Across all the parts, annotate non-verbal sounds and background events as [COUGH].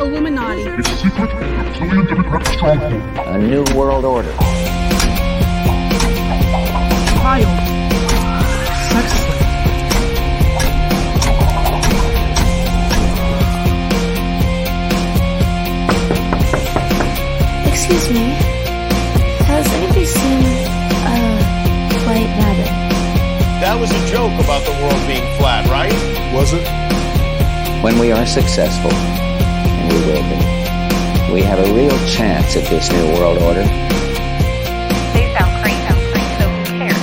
Illuminati. It's a secret reptilian democratic stronghold. A new world order. Child. Sex slave. Excuse me. Has anybody seen a white rabbit? That was a joke about the world being flat, right? Was it? When we are successful, and we we have a real chance at this new world order. They sound crazy, so who cares?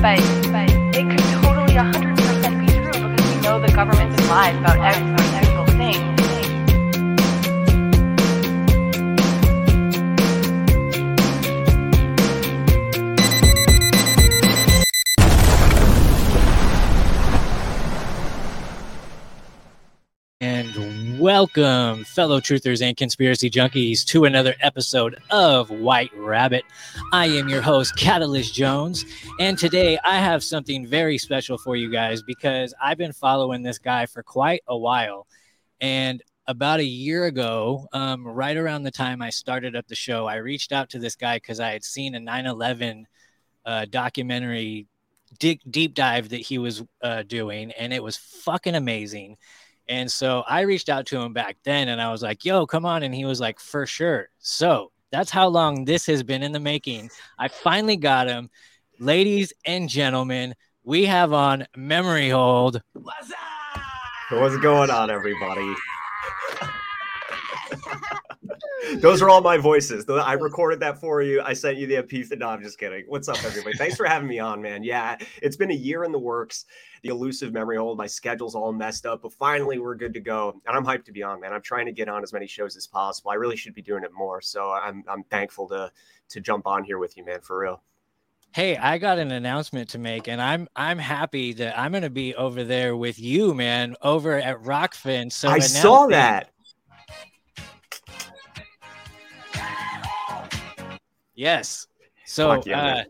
But, but it could totally 100% be true because we know the government is lies about every welcome, fellow truthers and conspiracy junkies, to another episode of White Rabbit. I am your host, Catalyst Jones, and today I have something very special for you guys because I've been following this guy for quite a while. And about a year ago, um, right around the time I started up the show, I reached out to this guy because I had seen a 9 11 uh, documentary deep, deep dive that he was uh, doing, and it was fucking amazing. And so I reached out to him back then and I was like, yo, come on. And he was like, for sure. So that's how long this has been in the making. I finally got him. Ladies and gentlemen, we have on Memory Hold. What's up? What's going on, everybody? [LAUGHS] Those are all my voices. I [LAUGHS] recorded that for you. I sent you the MP. No, I'm just kidding. What's up, everybody? Thanks for having me on, man. Yeah, it's been a year in the works. The elusive memory hold. My schedule's all messed up, but finally we're good to go. And I'm hyped to be on, man. I'm trying to get on as many shows as possible. I really should be doing it more. So I'm I'm thankful to to jump on here with you, man. For real. Hey, I got an announcement to make, and I'm I'm happy that I'm gonna be over there with you, man, over at Rokfin. So I saw that. Yes. So uh,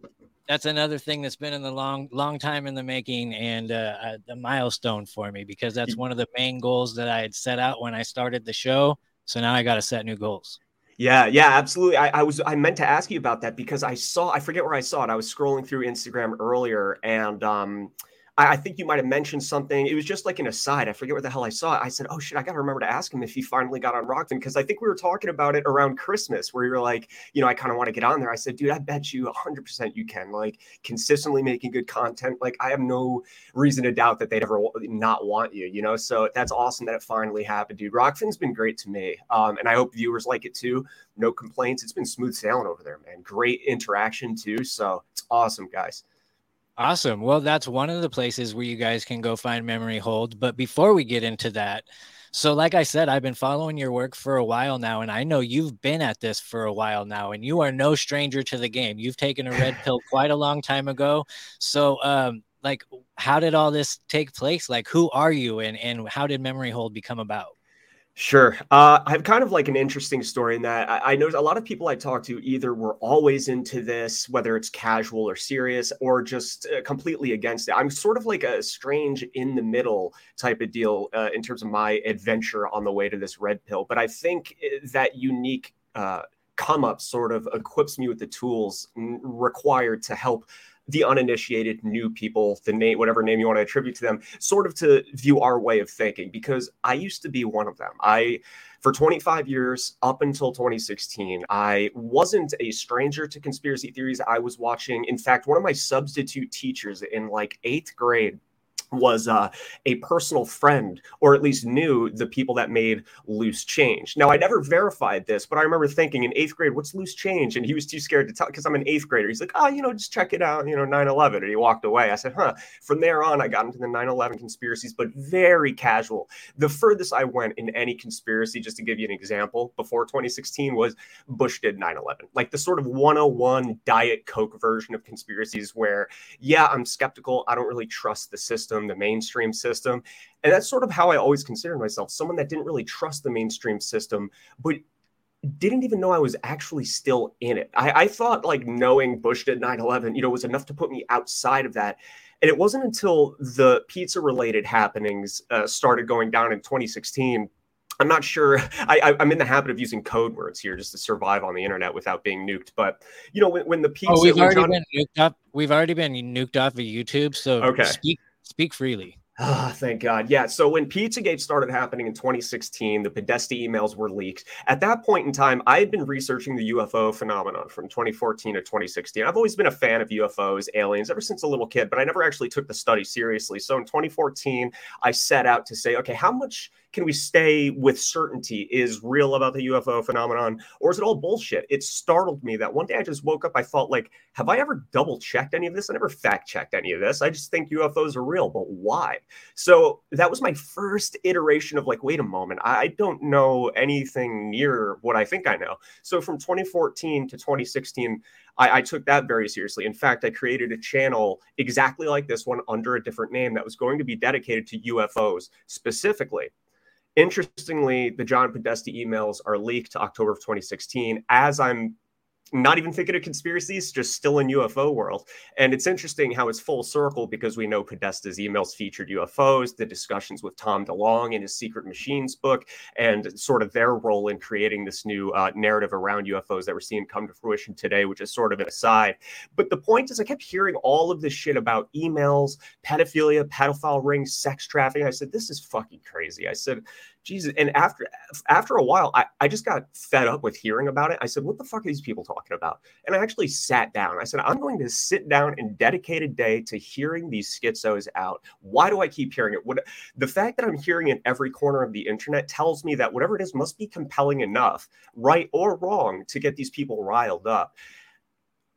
that's another thing that's been in the long, long time in the making and uh, uh, the milestone for me because that's one of the main goals that I had set out when I started the show. So now I got to set new goals. Yeah, yeah, absolutely. I, I was I meant to ask you about that because I saw I forget where I saw it. I was scrolling through Instagram earlier and um I, I think you might have mentioned something. It was just like an aside. I forget where the hell I saw it. I said, Oh shit, I gotta remember to ask him if he finally got on Rokfin because I think we were talking about it around Christmas where you were like, you know, I kind of want to get on there. I said, dude, I bet you hundred percent you can. Like consistently making good content. Like I have no reason to doubt that they'd ever not want you, you know. So that's awesome that it finally happened, dude. Rokfin's been great to me. Um, and I hope viewers like it too no complaints. It's been smooth sailing over there, man. Great interaction too. So it's awesome, guys. Awesome. Well, that's one of the places where you guys can go find Memory Hold. But before we get into that, so like I said, I've been following your work for a while now, and I know you've been at this for a while now, and you are no stranger to the game. You've taken a red pill [LAUGHS] quite a long time ago. So, um, like, how did all this take place? Like, who are you, and and how did Memory Hold become about? Sure. Uh, I have kind of like an interesting story in that I, I know a lot of people I talk to either were always into this, whether it's casual or serious, or just uh, completely against it. I'm sort of like a strange in the middle type of deal uh, in terms of my adventure on the way to this red pill. But I think uh, that unique uh, come up sort of equips me with the tools required to help the uninitiated new people the name whatever name you want to attribute to them sort of to view our way of thinking because i used to be one of them. I for 25 years up until 2016 i wasn't a stranger to conspiracy theories. I was watching in fact one of my substitute teachers in like eighth grade was uh, a personal friend, or at least knew the people that made loose change. Now, I never verified this, but I remember thinking in eighth grade, what's loose change? And he was too scared to tell because I'm an eighth grader. He's like, oh, you know, just check it out, you know, 9 11. And he walked away. I said, huh. From there on, I got into the 9 11 conspiracies, but very casual. The furthest I went in any conspiracy, just to give you an example, before 2016 was Bush did 9 11. Like the sort of 101 Diet Coke version of conspiracies where, yeah, I'm skeptical. I don't really trust the system, the mainstream system. And that's sort of how I always considered myself someone that didn't really trust the mainstream system, but didn't even know I was actually still in it. I, I thought like knowing Bush did 9 11, you know, was enough to put me outside of that. And it wasn't until the pizza related happenings uh, started going down in 2016 I'm not sure. [LAUGHS] I, am in the habit of using code words here just to survive on the internet without being nuked. But you know, when, when the pizza, oh, we've already John, been nuked off. We've already been nuked off of YouTube. So Okay. speak speak freely. Ah, thank God. Yeah. So when Pizzagate started happening in 2016, the Podesta emails were leaked. At that point in time, I had been researching the UFO phenomenon from 2014 to 2016. I've always been a fan of UFOs, aliens, ever since a little kid, but I never actually took the study seriously. So in 2014, I set out to say, okay, how much can we stay with certainty is real about the UFO phenomenon, or is it all bullshit? It startled me that one day I just woke up, I thought, like, have I ever double checked any of this? I never fact checked any of this. I just think UFOs are real, but why? So that was my first iteration of like, wait a moment, I don't know anything near what I think I know. So from 2014 to 2016, I, I took that very seriously. In fact, I created a channel exactly like this one under a different name that was going to be dedicated to UFOs specifically. Interestingly, the John Podesta emails are leaked to October of 2016 as I'm not even thinking of conspiracies, just still in UFO world. And it's interesting how it's full circle because we know Podesta's emails featured UFOs, the discussions with Tom DeLonge in his Sekret Machines book, and sort of their role in creating this new uh, narrative around UFOs that we're seeing come to fruition today, which is sort of an aside. But the point is, I kept hearing all of this shit about emails, pedophilia, pedophile rings, sex trafficking. I said, this is fucking crazy. I said, Jesus. And after after a while, I, I just got fed up with hearing about it. I said, what the fuck are these people talking about? And I actually sat down. I said, I'm going to sit down and dedicate a day to hearing these schizos out. Why do I keep hearing it? What the fact that I'm hearing it every corner of the internet tells me that whatever it is must be compelling enough, right or wrong, to get these people riled up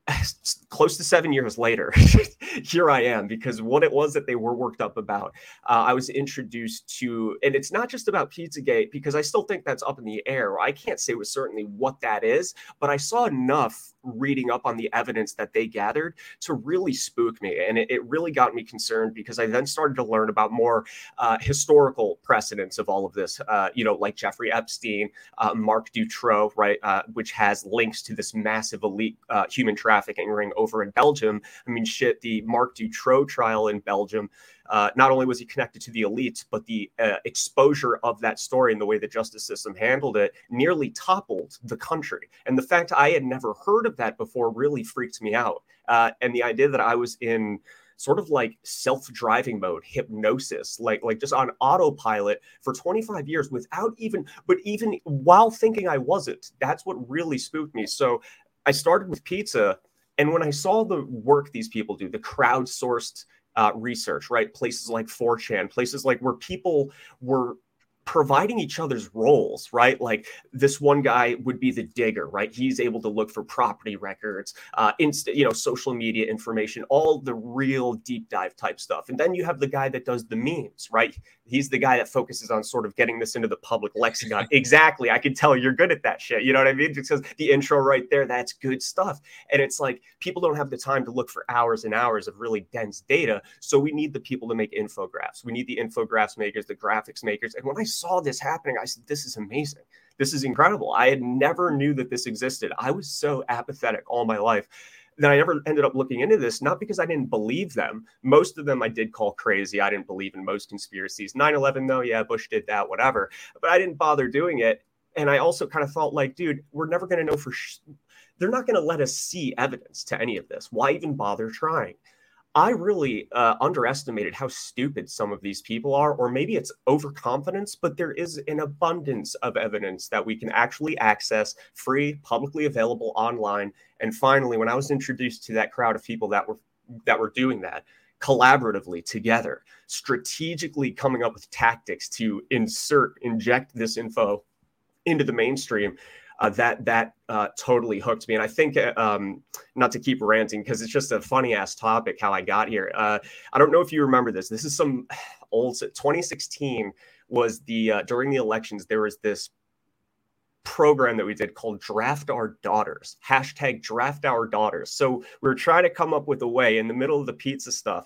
[LAUGHS] close to seven years later, [LAUGHS] here I am because what it was that they were worked up about, uh, I was introduced to, and it's not just about Pizzagate because I still think that's up in the air. I can't say with certainty what that is, but I saw enough reading up on the evidence that they gathered to really spook me. And it, it really got me concerned because I then started to learn about more uh, historical precedents of all of this, uh, you know, like Jeffrey Epstein, uh, Marc Dutroux, right, uh, which has links to this massive elite uh, human trafficking ring over in Belgium. I mean, shit, the Marc Dutroux trial in Belgium uh, not only was he connected to the elites, but the uh, exposure of that story and the way the justice system handled it nearly toppled the country. And the fact I had never heard of that before really freaked me out. Uh, and the idea that I was in sort of like self-driving mode hypnosis like like just on autopilot for 25 years without even but even while thinking i wasn't that's what really spooked me so i started with pizza and when i saw the work these people do the crowdsourced uh, research, right? Places like 4chan, places like where people were providing each other's roles, right? Like this one guy would be the digger, right? He's able to look for property records, uh, you know, social media information, all the real deep dive type stuff. And then you have the guy that does the memes, right? He's the guy that focuses on sort of getting this into the public lexicon. [LAUGHS] exactly. I can tell you're good at that shit. You know what I mean? Because the intro right there, that's good stuff. And it's like people don't have the time to look for hours and hours of really dense data. So we need the people to make infographics. We need the infographics makers, the graphics makers. And when I saw this happening, I said, this is amazing. This is incredible. I had never knew that this existed. I was so apathetic all my life that I never ended up looking into this, not because I didn't believe them. Most of them I did call crazy. I didn't believe in most conspiracies. 9 11, though, yeah, Bush did that, whatever. But I didn't bother doing it. And I also kind of felt like, dude, we're never going to know for sh- They're not going to let us see evidence to any of this. Why even bother trying? I really uh, underestimated how stupid some of these people are, or maybe it's overconfidence, but there is an abundance of evidence that we can actually access free, publicly available online. And finally, when I was introduced to that crowd of people that were that were doing that collaboratively together, strategically coming up with tactics to insert, inject this info into the mainstream, uh, that that uh, totally hooked me. And I think, uh, um, not to keep ranting because it's just a funny ass topic how I got here. Uh, I don't know if you remember this. This is some [SIGHS] old 2016 was the uh, during the elections there was this program that we did called draft our daughters hashtag draft our daughters so we were trying to come up with a way in the middle of the pizza stuff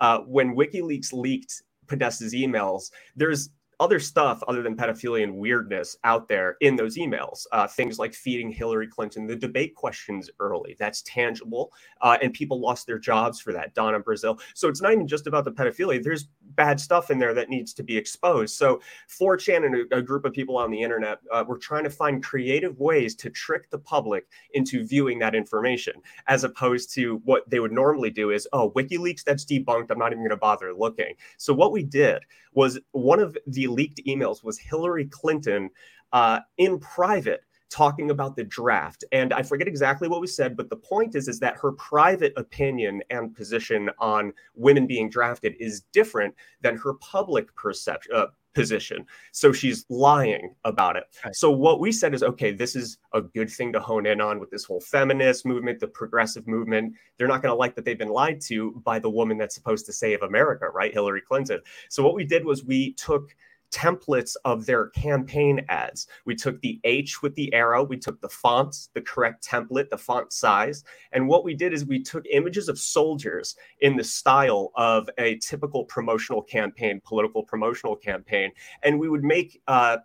uh, when wikileaks leaked podesta's emails there's other stuff other than pedophilia and weirdness out there in those emails. Uh, things like feeding Hillary Clinton the debate questions early. That's tangible. Uh, and people lost their jobs for that. Donna Brazile. So it's not even just about the pedophilia. There's bad stuff in there that needs to be exposed. So 4chan and a, a group of people on the internet uh, were trying to find creative ways to trick the public into viewing that information, as opposed to what they would normally do is, oh, WikiLeaks, that's debunked. I'm not even going to bother looking. So what we did was one of the leaked emails was Hillary Clinton uh, in private talking about the draft. And i forget exactly what was said but the point is is that her private opinion and position on women being drafted is different than her public perception uh, position. So she's lying about it. Right. so what we said is okay this is a good thing to hone in on with this whole feminist movement the progressive movement. They're not going to like that they've been lied to by the woman that's supposed to save america right? Hillary clinton. So what we did was we took templates of their campaign ads. We took the H with the arrow, we took the fonts, the correct template, the font size, and what we did is we took images of soldiers in the style of a typical promotional campaign, political promotional campaign, and we would make uh,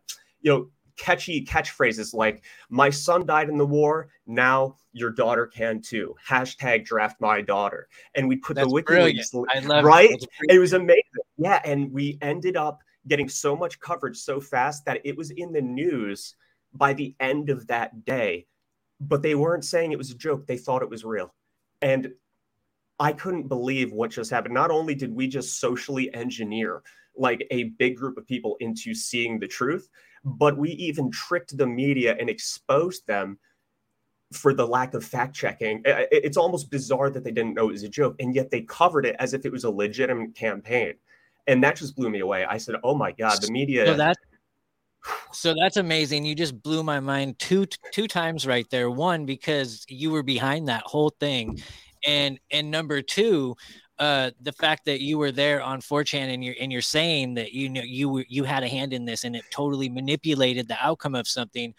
you know catchy catchphrases like my son died in the war now your daughter can too hashtag draft my daughter and we put That's the brilliant. WikiLeaks right It. It was amazing. Yeah, and we ended up getting so much coverage so fast that it was in the news by the end of that day. But they weren't saying it was a joke, they thought it was real. And I couldn't believe what just happened. Not only did we just socially engineer like a big group of people into seeing the truth, but we even tricked the media and exposed them for the lack of fact checking. It's almost bizarre that they didn't know it was a joke, and yet they covered it as if it was a legitimate campaign. And that just blew me away. I said, "Oh my god, the media!" So that [SIGHS] so that's amazing. You just blew my mind two two times right there. One because you were behind that whole thing, and and number two, uh, the fact that you were there on 4chan and you're and you're saying that you know you were you had a hand in this and it totally manipulated the outcome of something.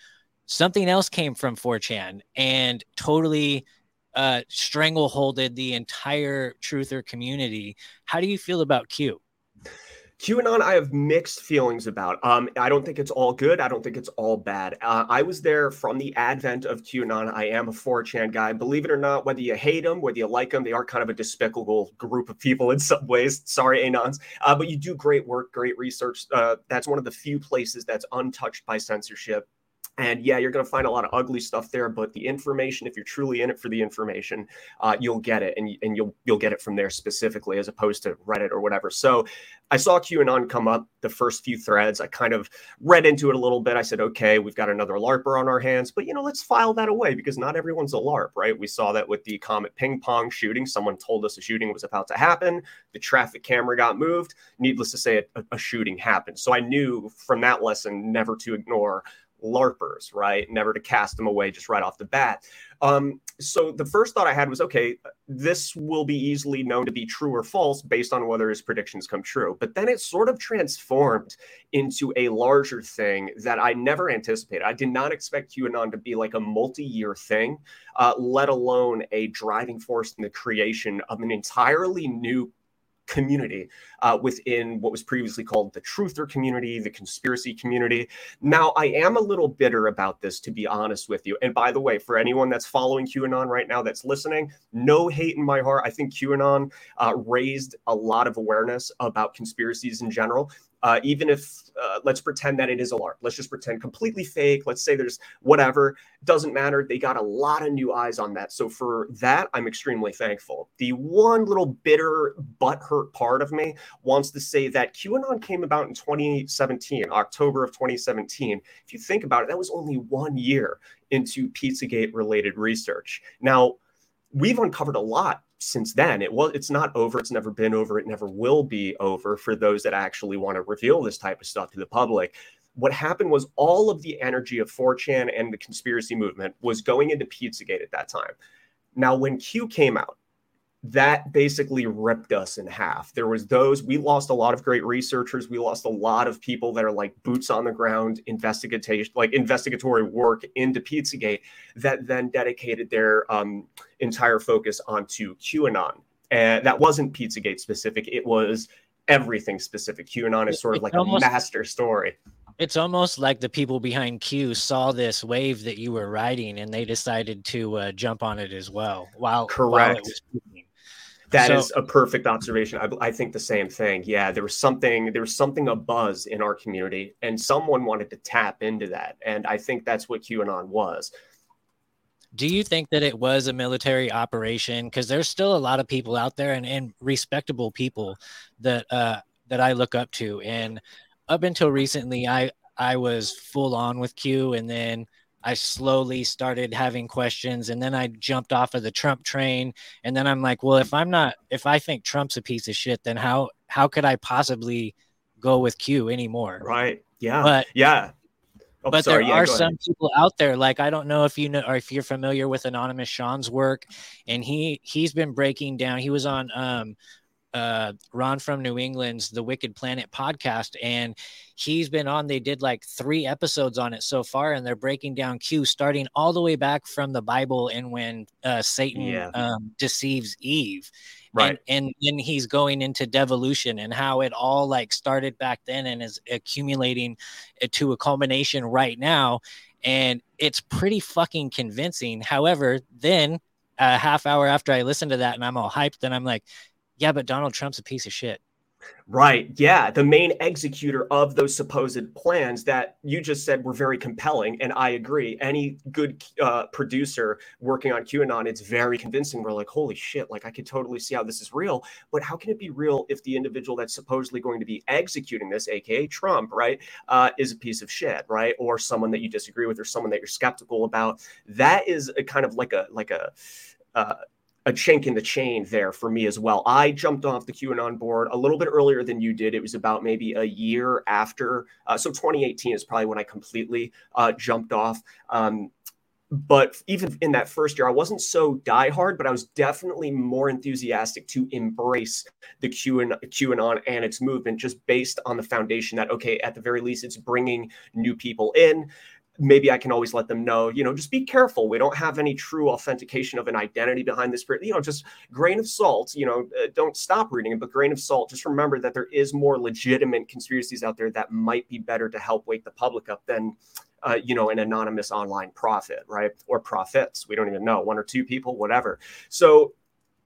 Something else came from 4chan and totally uh, strangleholded the entire truther community. How do you feel about Q? QAnon, I have mixed feelings about. Um, I don't think it's all good. I don't think it's all bad. Uh, I was there from the advent of QAnon. I am a 4chan guy. Believe it or not, whether you hate them, whether you like them, they are kind of a despicable group of people in some ways. Sorry, Anons. Uh, but you do great work, great research. Uh, that's one of the few places that's untouched by censorship. And yeah, you're going to find a lot of ugly stuff there, but the information, if you're truly in it for the information, uh, you'll get it, and, and you'll you'll get it from there specifically, as opposed to Reddit or whatever. So, I saw QAnon come up the first few threads. I kind of read into it a little bit. I said, okay, we've got another LARPer on our hands, but you know, let's file that away because not everyone's a LARP, right? We saw that with the Comet Ping Pong shooting. Someone told us a shooting was about to happen. The traffic camera got moved. Needless to say, a, a shooting happened. So I knew from that lesson never to ignore LARPers, right? Never to cast them away just right off the bat. Um, so the first thought I had was, okay, this will be easily known to be true or false based on whether his predictions come true. But then it sort of transformed into a larger thing that I never anticipated. I did not expect QAnon to be like a multi-year thing, uh, let alone a driving force in the creation of an entirely new community uh, within what was previously called the truther community, the conspiracy community. Now, I am a little bitter about this, to be honest with you. And by the way, for anyone that's following QAnon right now that's listening, no hate in my heart. I think QAnon uh, raised a lot of awareness about conspiracies in general. Uh, even if uh, let's pretend that it is a LARP, let's just pretend completely fake. Let's say there's whatever, doesn't matter. They got a lot of new eyes on that. So for that, I'm extremely thankful. The one little bitter, butthurt part of me wants to say that QAnon came about in 2017, October of 2017. If you think about it, that was only one year into Pizzagate related research. Now, we've uncovered a lot since then. It was it's not over it's never been over it never will be over for those that actually want to reveal this type of stuff to the public. What happened was all of the energy of 4chan and the conspiracy movement was going into pizzagate at that time. Now when q came out that basically ripped us in half. There was those we lost a lot of great researchers. We lost a lot of people that are like boots on the ground investigation like investigatory work into pizzagate that then dedicated their um, entire focus onto qanon. And that wasn't pizzagate specific. It was everything specific. Qanon is sort of like almost- a master story. It's almost like the people behind Q saw this wave that you were riding and they decided to uh, jump on it as well. While while Correct. was That is So- a perfect observation. I, I think the same thing. Yeah, there was something there was something a buzz in our community, and someone wanted to tap into that, and I think that's what QAnon was. Do you think that it was a military operation? Because there's still a lot of people out there and, and respectable people that uh, that I look up to. And up until recently, I I was full on with Q, and then I slowly started having questions, and then I jumped off of the Trump train, and then I'm like, well, if I'm not, if I think Trump's a piece of shit, then how how could I possibly go with Q anymore? Right? Yeah. But yeah. Oh, but sorry. there Yeah, are some ahead. people out there like i don't know if you know or if you're familiar with anonymous sean's work and he he's been breaking down he was on um uh ron from new england's the wicked planet podcast and he's been on they did like three episodes on it so far and they're breaking down q starting all the way back from the bible and when uh satan Yeah. um deceives eve Right. and, and then he's going into devolution and how it all like started back then and is accumulating uh, to a culmination right now and it's pretty fucking convincing however then a half hour after i listen to that and i'm all hyped then i'm like yeah but donald trump's a piece of shit Right. Yeah. The main executor of those supposed plans that you just said were very compelling. And I agree. Any good uh, producer working on QAnon, it's very convincing. We're like, holy shit, like I could totally see how this is real. But how can it be real if the individual that's supposedly going to be executing this, AKA Trump, right, uh, is a piece of shit, right? Or someone that you disagree with or someone that you're skeptical about? That is a kind of like a, like a, uh, a chink in the chain there for me as well. I jumped off the QAnon board a little bit earlier than you did. It was about maybe a year after. Uh, so 2018 is probably when I completely uh, jumped off. Um, but even in that first year, I wasn't so diehard, but I was definitely more enthusiastic to embrace the QAnon, QAnon and its movement just based on the foundation that, okay, at the very least, it's bringing new people in maybe I can always let them know, you know, just be careful. We don't have any true authentication of an identity behind this spirit. You know, just grain of salt, you know, uh, don't stop reading it, but grain of salt. Just remember that there is more legitimate conspiracies out there that might be better to help wake the public up than, uh, you know, an anonymous online prophet, right? Or prophets. We don't even know, one or two people, whatever. So,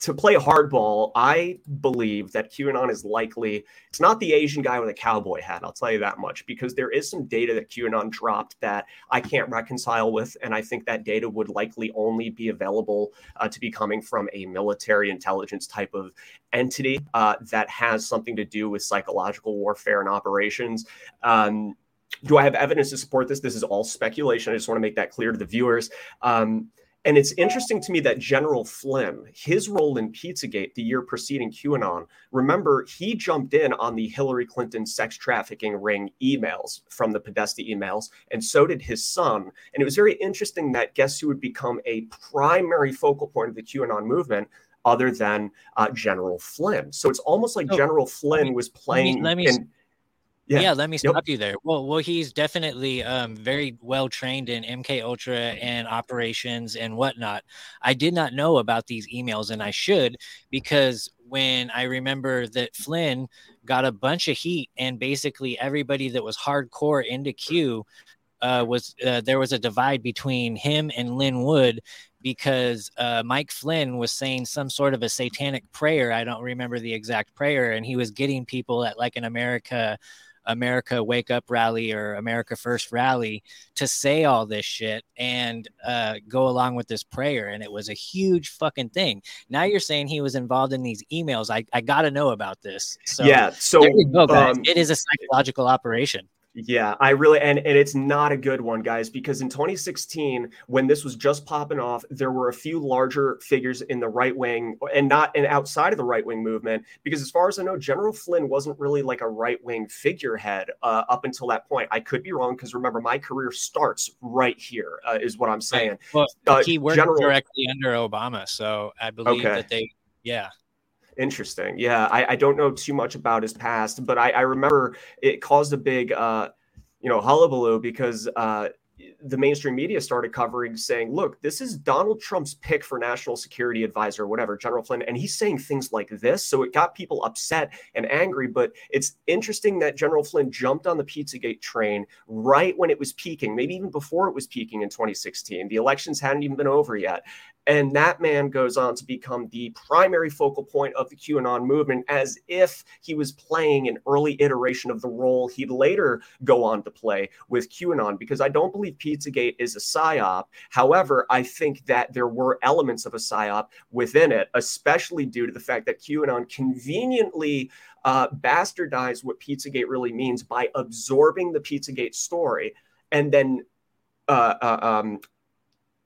to play hardball, I believe that QAnon is likely, it's not the Asian guy with a cowboy hat, I'll tell you that much, because there is some data that QAnon dropped that I can't reconcile with. And I think that data would likely only be available uh, to be coming from a military intelligence type of entity uh, that has something to do with psychological warfare and operations. Um, do I have evidence to support this? This is all speculation. I just want to make that clear to the viewers. Um, and it's interesting to me that General Flynn, his role in Pizzagate the year preceding QAnon, remember he jumped in on the Hillary Clinton sex trafficking ring emails from the Podesta emails, and so did his son. And it was very interesting that guess who would become a primary focal point of the QAnon movement other than uh, General Flynn. So it's almost like Oh, General Flynn was playing. let me- in- yeah, let me Yep. stop you there well well he's definitely um very well trained in mk ultra and operations and whatnot i did not know about these emails and i should because when i remember that flynn got a bunch of heat and basically everybody that was hardcore into q uh, was uh, there was a divide between him and Lin Wood because uh, Mike Flynn was saying some sort of a satanic prayer. I don't remember the exact prayer, and he was getting people at like an America, America Wake Up rally or America First rally to say all this shit and uh, go along with this prayer. And it was a huge fucking thing. Now you're saying he was involved in these emails. I, I got to know about this. So yeah. So go, um, it is a psychological operation. Yeah, I really and and it's not a good one, guys, because in 2016, when this was just popping off, there were a few larger figures in the right wing and not and outside of the right wing movement. Because as far as I know, General Flynn wasn't really like a right wing figurehead uh, up until that point. I could be wrong because remember, my career starts right here, uh, is what I'm saying. Well, Uh, he worked General- directly under Obama, so I believe Okay. that they, yeah. Interesting. Yeah, I, I don't know too much about his past, but I, I remember it caused a big, uh, you know, hullabaloo because uh, the mainstream media started covering, saying, "Look, this is Donald Trump's pick for national security advisor, or whatever, General Flynn," and he's saying things like this. So it got people upset and angry. But it's interesting that General Flynn jumped on the Pizzagate train right when it was peaking, maybe even before it was peaking in 2016. The elections hadn't even been over yet And that man goes on to become the primary focal point of the QAnon movement as if he was playing an early iteration of the role he'd later go on to play with QAnon, because I don't believe Pizzagate is a psyop. However, I think that there were elements of a psyop within it, especially due to the fact that QAnon conveniently uh, bastardized what Pizzagate really means by absorbing the Pizzagate story and then uh, uh, um,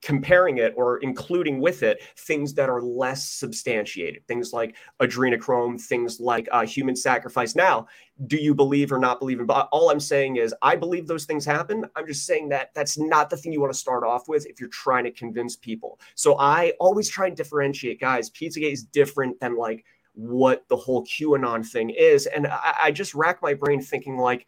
comparing it or including with it things that are less substantiated, things like adrenochrome, things like uh, human sacrifice. Now, do you believe or not believe in? But all I'm saying is, I believe those things happen. I'm just saying that that's not the thing you want to start off with if you're trying to convince people. So I always try and differentiate, guys. Pizzagate is different than like what the whole QAnon thing is, and I, I just rack my brain thinking like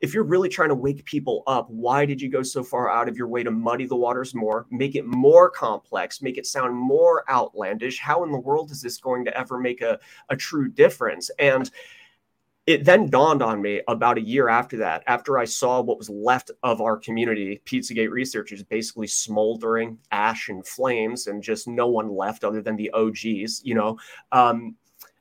if you're really trying to wake people up, why did you go so far out of your way to muddy the waters more, make it more complex, make it sound more outlandish? How in the world is this going to ever make a, a true difference? And it then dawned on me about a year after that, after I saw what was left of our community, Pizzagate researchers basically smoldering ash and flames, and just no one left other than the OGs, you know. Um,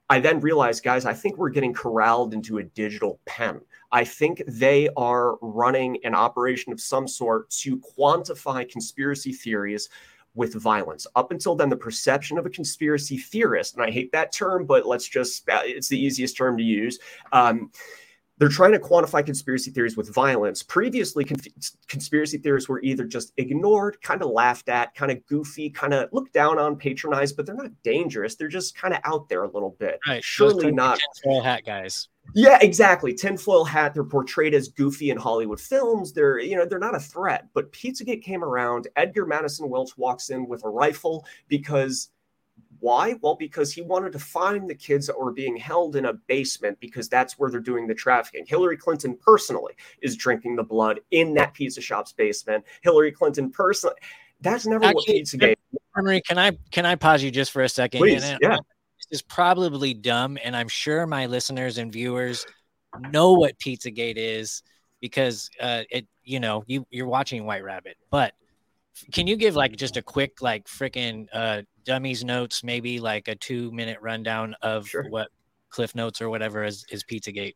I then realized, guys, I think we're getting corralled into a digital pen. I think they are running an operation of some sort to quantify conspiracy theories with violence. Up until then, the perception of a conspiracy theorist, and I hate that term, but let's just, it's the easiest term to use. Um, they're trying to quantify conspiracy theories with violence. Previously, con- conspiracy theories were either just ignored, kind of laughed at, kind of goofy, kind of looked down on, patronized, but they're not dangerous. They're just kind of out there a little bit. Right. Surely not. Small hat guys. Yeah, exactly. Tinfoil hat. They're portrayed as goofy in Hollywood films. They're, you know, they're not a threat. But Pizzagate came around. Edgar Maddison Welch walks in with a rifle because why? Well, because he wanted to find the kids that were being held in a basement because that's where they're doing the trafficking. Hillary Clinton personally is drinking the blood in that pizza shop's basement. Hillary Clinton personally. That's never Actually, what Pizzagate. Henry, can I can I pause you just for a second? Please, and, yeah. This is probably dumb, and I'm sure my listeners and viewers know what Pizzagate is because uh, it you know you you're watching White Rabbit, but can you give like just a quick like freaking uh dummies notes maybe like a two minute rundown of sure. what cliff notes or whatever is is pizzagate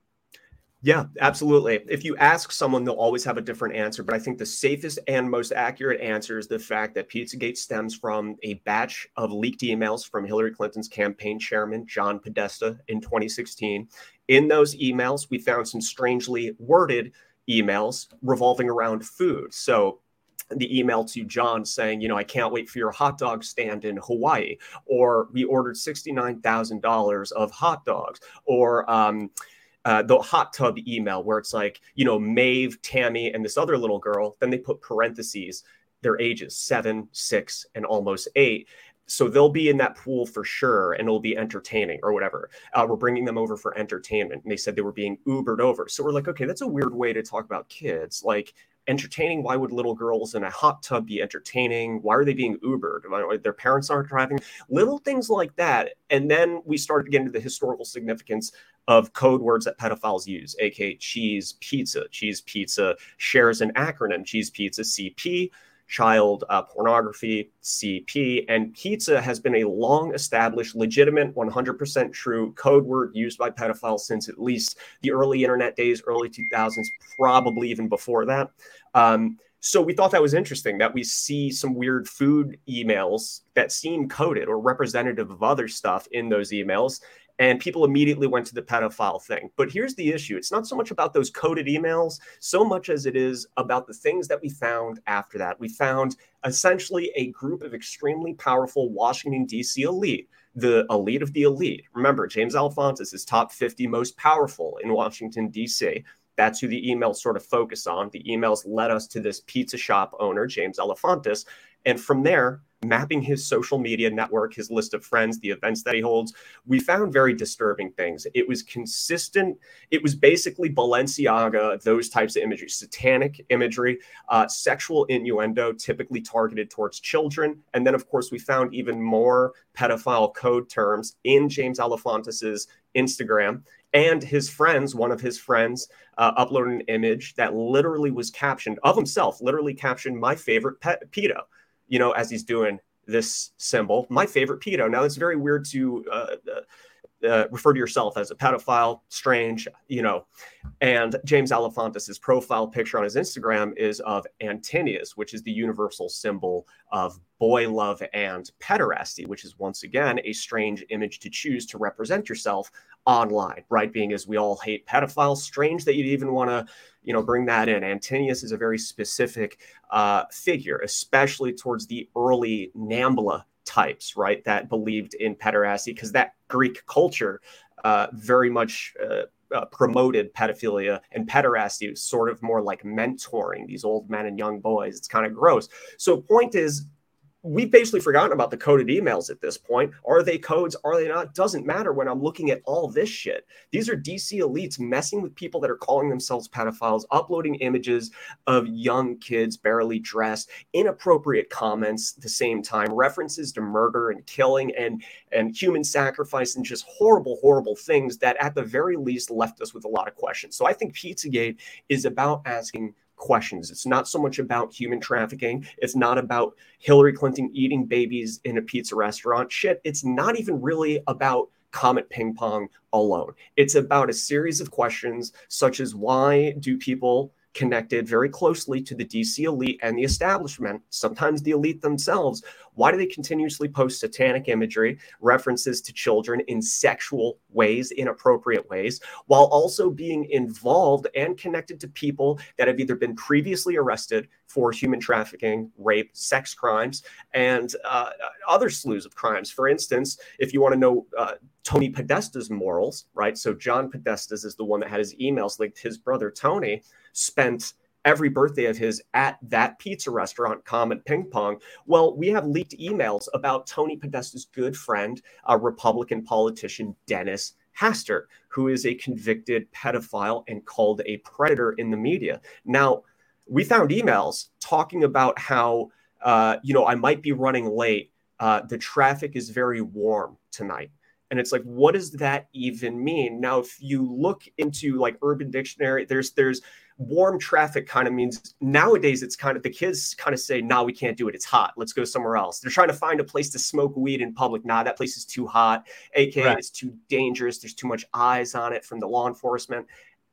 yeah, absolutely. If you ask someone, they'll always have a different answer. But I think the safest and most accurate answer is the fact that Pizzagate stems from a batch of leaked emails from Hillary Clinton's campaign chairman, John Podesta, in 2016. In those emails, we found some strangely worded emails revolving around food. So the email to John saying, you know, I can't wait for your hot dog stand in Hawaii, or we ordered $69,000 of hot dogs, or, um, uh, the hot tub email where it's like, you know, Maeve, Tammy, and this other little girl. Then they put parentheses, their ages seven, six, and almost eight. So they'll be in that pool for sure, and it'll be entertaining or whatever. Uh, we're bringing them over for entertainment. And they said they were being Ubered over. So we're like, okay, that's a weird way to talk about kids. Like, entertaining? Why would little girls in a hot tub be entertaining? Why are they being Ubered? Their parents aren't driving. Little things like that. And then we started getting to get into the historical significance of code words that pedophiles use, aka cheese pizza. Cheese pizza shares an acronym, cheese pizza CP child uh, pornography, CP, and pizza has been a long established, legitimate, 100% true code word used by pedophiles since at least the early internet days, early 2000s, probably even before that. Um, so we thought that was interesting that we see some weird food emails that seem coded or representative of other stuff in those emails and people immediately went to the pedophile thing. But here's the issue it's not so much about those coded emails, so much as it is about the things that we found after that. We found essentially a group of extremely powerful Washington, D.C. elite. The elite of the elite. Remember, James Alefantis is top 50 most powerful in Washington, D.C. That's who the emails sort of focus on. The emails led us to this pizza shop owner, James Alefantis. And from there, mapping his social media network, his list of friends, the events that he holds, we found very disturbing things. It was consistent. It was basically Balenciaga, those types of imagery, satanic imagery, uh, sexual innuendo, typically targeted towards children. And then, of course, we found even more pedophile code terms in James Alefantis's Instagram. And his friends, one of his friends, uh, uploaded an image that literally was captioned of himself, literally captioned my favorite pet, pedo you know, as he's doing this symbol. My favorite pedo. Now, it's very weird to uh, uh, uh, refer to yourself as a pedophile, strange, you know. And James Alefantis' profile picture on his Instagram is of Antinous, which is the universal symbol of boy love and pederasty, which is once again a strange image to choose to represent yourself online, right? Being as we all hate pedophiles, strange that you'd even want to, you know, bring that in. Antinous is a very specific uh, figure, especially towards the early Nambla types, right, that believed in pederasty, because that Greek culture uh, very much uh, uh, promoted pedophilia and pederasty sort of more like mentoring these old men and young boys. It's kind of gross. So, point is, we've basically forgotten about the coded emails at this point. Are they codes? Are they not? Doesn't matter when I'm looking at all this shit. These are DC elites messing with people that are calling themselves pedophiles, uploading images of young kids barely dressed, inappropriate comments at the same time, references to murder and killing and and human sacrifice and just horrible, horrible things that at the very least left us with a lot of questions. So I think Pizzagate is about asking questions. It's not so much about human trafficking. It's not about Hillary Clinton eating babies in a pizza restaurant. Shit, it's not even really about Comet Ping Pong alone. It's about a series of questions such as why do people connected very closely to the DC elite and the establishment, sometimes the elite themselves. Why do they continuously post satanic imagery, references to children in sexual ways, inappropriate ways, while also being involved and connected to people that have either been previously arrested for human trafficking, rape, sex crimes, and uh, other slews of crimes? For instance, if you want to know uh, Tony Podesta's morals, right? So John Podesta's is the one that had his emails linked his brother Tony spent every birthday of his at that pizza restaurant, Comet Ping Pong. Well, we have leaked emails about Tony Podesta's good friend, a Republican politician, Dennis Hastert, who is a convicted pedophile and called a predator in the media. Now, we found emails talking about how, uh, you know, I might be running late. Uh, the traffic is very warm tonight. And it's like, what does that even mean? Now, if you look into like Urban Dictionary, there's there's warm traffic kind of means nowadays it's kind of the kids kind of say, nah, we can't do it. It's hot. Let's go somewhere else. They're trying to find a place to smoke weed in public. Nah, that place is too hot. AKA right. it's too dangerous. There's too much eyes on it from the law enforcement.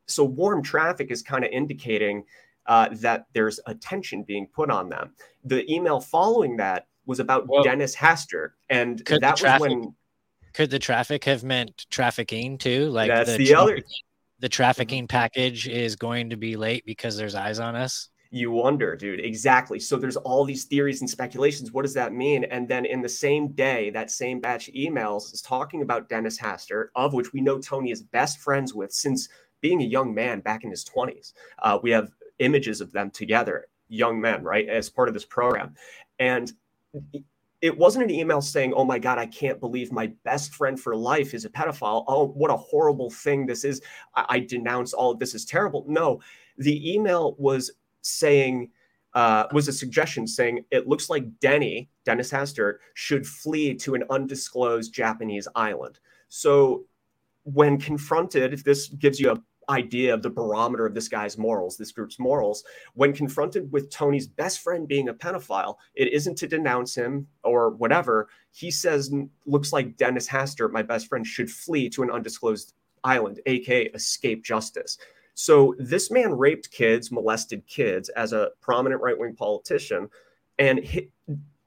So warm traffic is kind of indicating uh, that there's attention being put on them. The email following that was about well, Dennis Hastert. And that traffic, was when could the traffic have meant trafficking too? Like that's the, the other the trafficking package is going to be late because there's eyes on us? You wonder, dude. Exactly. So there's all these theories and speculations. What does that mean? And then in the same day, that same batch of emails is talking about Dennis Hastert, of which we know Tony is best friends with since being a young man back in his 20s. Uh, we have images of them together, young men, right, as part of this program. And it wasn't an email saying, "Oh my God, I can't believe my best friend for life is a pedophile. Oh, what a horrible thing this is. I, I denounce all of this is terrible." No, the email was saying uh, was a suggestion saying it looks like Denny Dennis Hastert should flee to an undisclosed Japanese island. So when confronted, if this gives you a idea of the barometer of this guy's morals, this group's morals, when confronted with Tony's best friend being a pedophile, it isn't to denounce him or whatever. He says, looks like Dennis Hastert, my best friend, should flee to an undisclosed island, aka escape justice. So this man raped kids, molested kids as a prominent right wing politician. And he,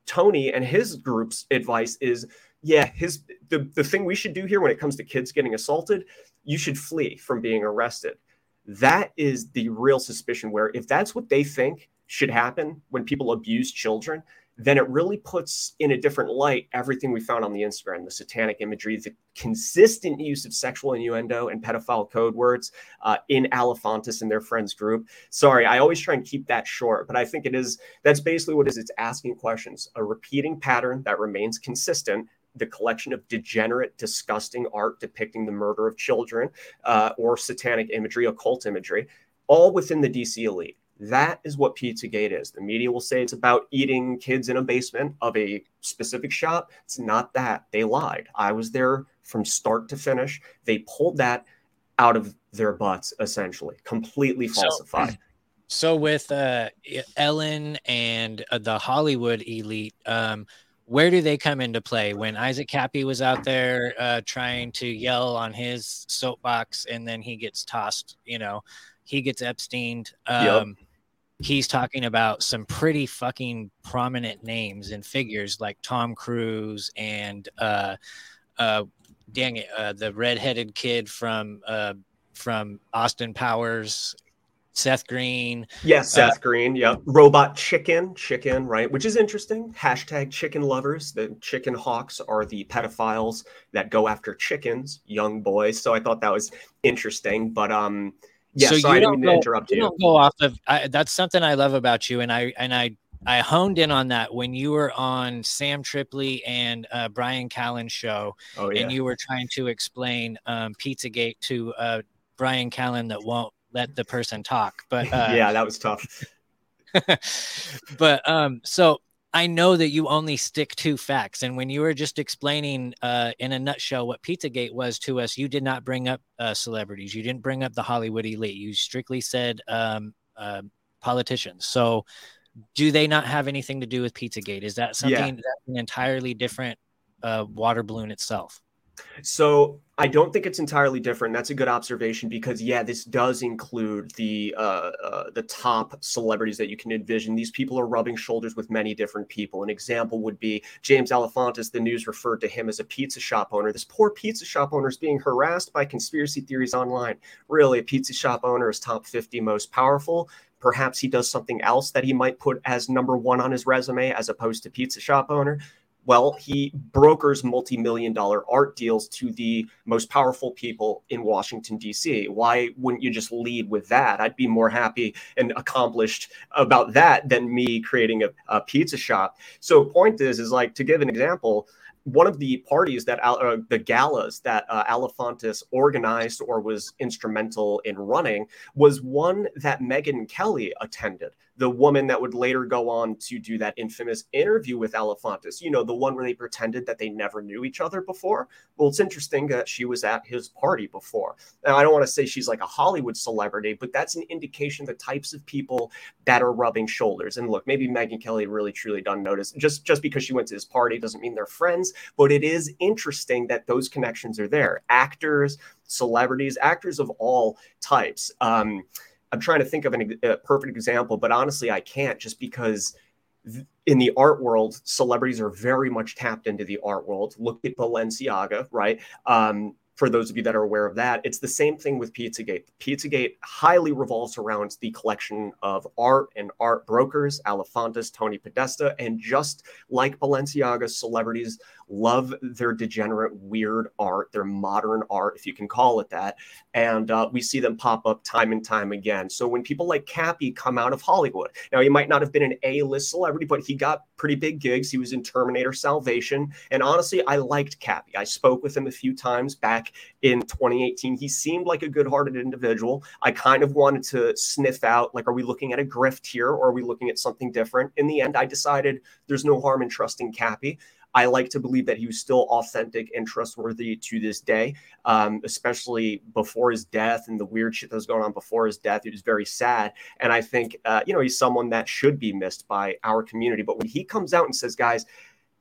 Tony and his group's advice is yeah, his the, the thing we should do here when it comes to kids getting assaulted you should flee from being arrested. That is the real suspicion where if that's what they think should happen when people abuse children, then it really puts in a different light everything we found on the Instagram, the satanic imagery, the consistent use of sexual innuendo and pedophile code words uh, in Alefantis and their friends group. Sorry, I always try and keep that short, but I think it is that's basically what it is. It's asking questions, a repeating pattern that remains consistent the collection of degenerate, disgusting art depicting the murder of children uh, or satanic imagery, occult imagery, all within the DC elite. That is what Pizzagate is. The media will say it's about eating kids in a basement of a specific shop. It's not that. They lied. I was there from start to finish. They pulled that out of their butts, essentially, completely falsified. So, so with uh, Ellen and uh, the Hollywood elite, um, where do they come into play when Isaac Kappy was out there uh, trying to yell on his soapbox and then he gets tossed, you know, he gets Epsteined. Um, Yep. He's talking about some pretty fucking prominent names and figures like Tom Cruise and uh, uh, dang it, uh, the redheaded kid from uh, from Austin Powers, Seth Green. Yes, Seth Green. Yep. Robot chicken, chicken, right? Which is interesting. Hashtag chicken lovers. The chicken hawks are the pedophiles that go after chickens, young boys. So I thought that was interesting. But um, yeah. So, I didn't mean to go, interrupt you. you don't go off of. I, that's something I love about you, and I and I I honed in on that when you were on Sam Tripoli and uh, Bryan Callen's show, oh yeah. and you were trying to explain um, Pizzagate to uh, Bryan Callen that won't let the person talk. But uh, yeah, that was tough. [LAUGHS] but um, so I know that you only stick to facts, and when you were just explaining uh, in a nutshell what Pizzagate was to us, you did not bring up uh, celebrities. You didn't bring up the Hollywood elite. You strictly said um, uh, politicians. So, do they not have anything to do with Pizzagate? Is that something Yeah. that's an entirely different uh, water balloon itself? So I don't think it's entirely different. That's a good observation because yeah, this does include the uh, uh, the top celebrities that you can envision. These people are rubbing shoulders with many different people. An example would be James Alefantis. The news referred to him as a pizza shop owner. This poor pizza shop owner is being harassed by conspiracy theories online. Really, a pizza shop owner is top 50 most powerful. Perhaps he does something else that he might put as number one on his resume as opposed to pizza shop owner. Well, he brokers multi million dollar art deals to the most powerful people in Washington, D.C. Why wouldn't you just lead with that? I'd be more happy and accomplished about that than me creating a, a pizza shop. So, point is, is like to give an example, one of the parties that uh, the galas that uh, organized or was instrumental in running was one that Megyn Kelly attended. The woman that would later go on to do that infamous interview with Alefantis, you know, the one where they pretended that they never knew each other before. Well, it's interesting that she was at his party before. Now, I don't want to say she's like a Hollywood celebrity, but that's an indication the types of people that are rubbing shoulders. And look, maybe Megyn Kelly really truly doesn't notice. Just just because she went to his party doesn't mean they're friends, but it is interesting that those connections are there. Actors, celebrities, actors of all types. Um, I'm trying to think of an, a perfect example, but honestly, I can't just because th- in the art world, celebrities are very much tapped into the art world. Look at Balenciaga, right? Um, for those of you that are aware of that, it's the same thing with Pizzagate. Pizzagate highly revolves around the collection of art and art brokers, Alefantis, Tony Podesta, and just like Balenciaga, celebrities love their degenerate, weird art, their modern art, if you can call it that. And uh, we see them pop up time and time again. So when people like Kappy come out of Hollywood, now he might not have been an A-list celebrity, but he got pretty big gigs. He was in Terminator Salvation. And honestly, I liked Kappy. I spoke with him a few times back in 2018. He seemed like a good-hearted individual. I kind of wanted to sniff out, like, are we looking at a grift here or are we looking at something different? In the end, I decided there's no harm in trusting Kappy. I like to believe that he was still authentic and trustworthy to this day, um, especially before his death and the weird shit that was going on before his death. It was very sad. And I think, uh, you know, he's someone that should be missed by our community. But when he comes out and says, guys,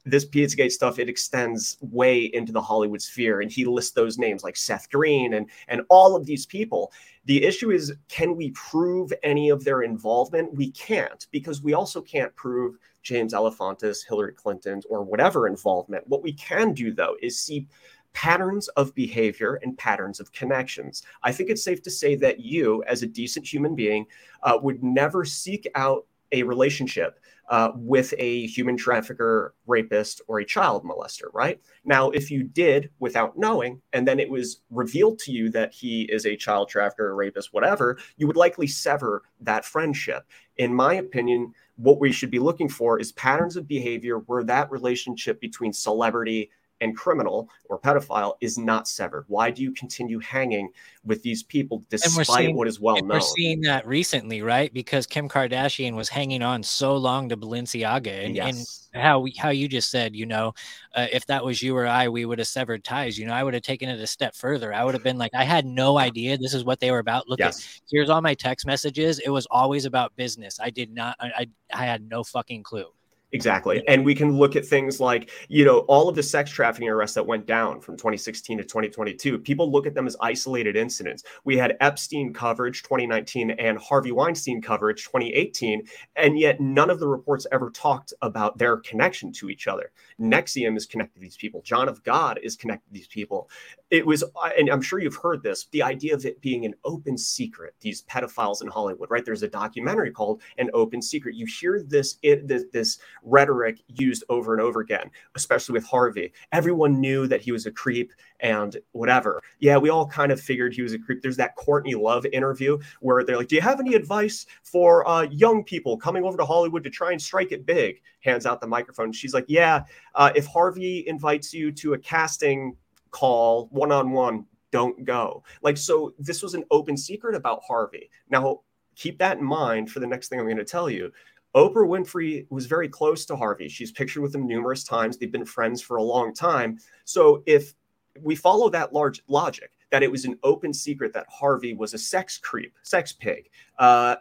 this Pizzagate stuff, it extends way into the Hollywood sphere. And he lists those names like Seth Green and, and all of these people. The issue is, can we prove any of their involvement? We can't, because we also can't prove James Alefantis, Hillary Clinton, or whatever involvement. What we can do, though, is see patterns of behavior and patterns of connections. I think it's safe to say that you, as a decent human being, uh, would never seek out a relationship uh, with a human trafficker, rapist, or a child molester, right? Now, if you did without knowing, and then it was revealed to you that he is a child trafficker, a rapist, whatever, you would likely sever that friendship. In my opinion, what we should be looking for is patterns of behavior where that relationship between celebrity and criminal or pedophile is not severed. Why do you continue hanging with these people despite seeing- what is well known? we're seeing that recently, right? Because Kim Kardashian was hanging on so long to Balenciaga, and, yes. and how we, how you just said, you know, uh, if that was you or I, we would have severed ties. You know, I would have taken it a step further. I would have been like, I had no idea this is what they were about. Look, at here's all my text messages. It was always about business. I did not. I I, I had no fucking clue. Exactly. And we can look at things like, you know, all of the sex trafficking arrests that went down from 2016 to 2022. People look at them as isolated incidents. We had Epstein coverage 2019 and Harvey Weinstein coverage 2018. And yet none of the reports ever talked about their connection to each other. NXIVM is connected to these people. John of God is connected to these people. It was, and I'm sure you've heard this, the idea of it being an open secret, these pedophiles in Hollywood, right? There's a documentary called An Open Secret. You hear this, it, this, this rhetoric used over and over again, especially with Harvey. Everyone knew that he was a creep and whatever. Yeah, we all kind of figured he was a creep. There's that Courtney Love interview where they're like, Do you have any advice for uh, young people coming over to Hollywood to try and strike it big? Hands out the microphone. She's like, Yeah, uh, if Harvey invites you to a casting call one on one, don't go. Like, so this was an open secret about Harvey. Now, keep that in mind for the next thing I'm going to tell you. Oprah Winfrey was very close to Harvey. She's pictured with him numerous times. They've been friends for a long time. So if we follow that large logic that it was an open secret that Harvey was a sex creep, sex pig, uh,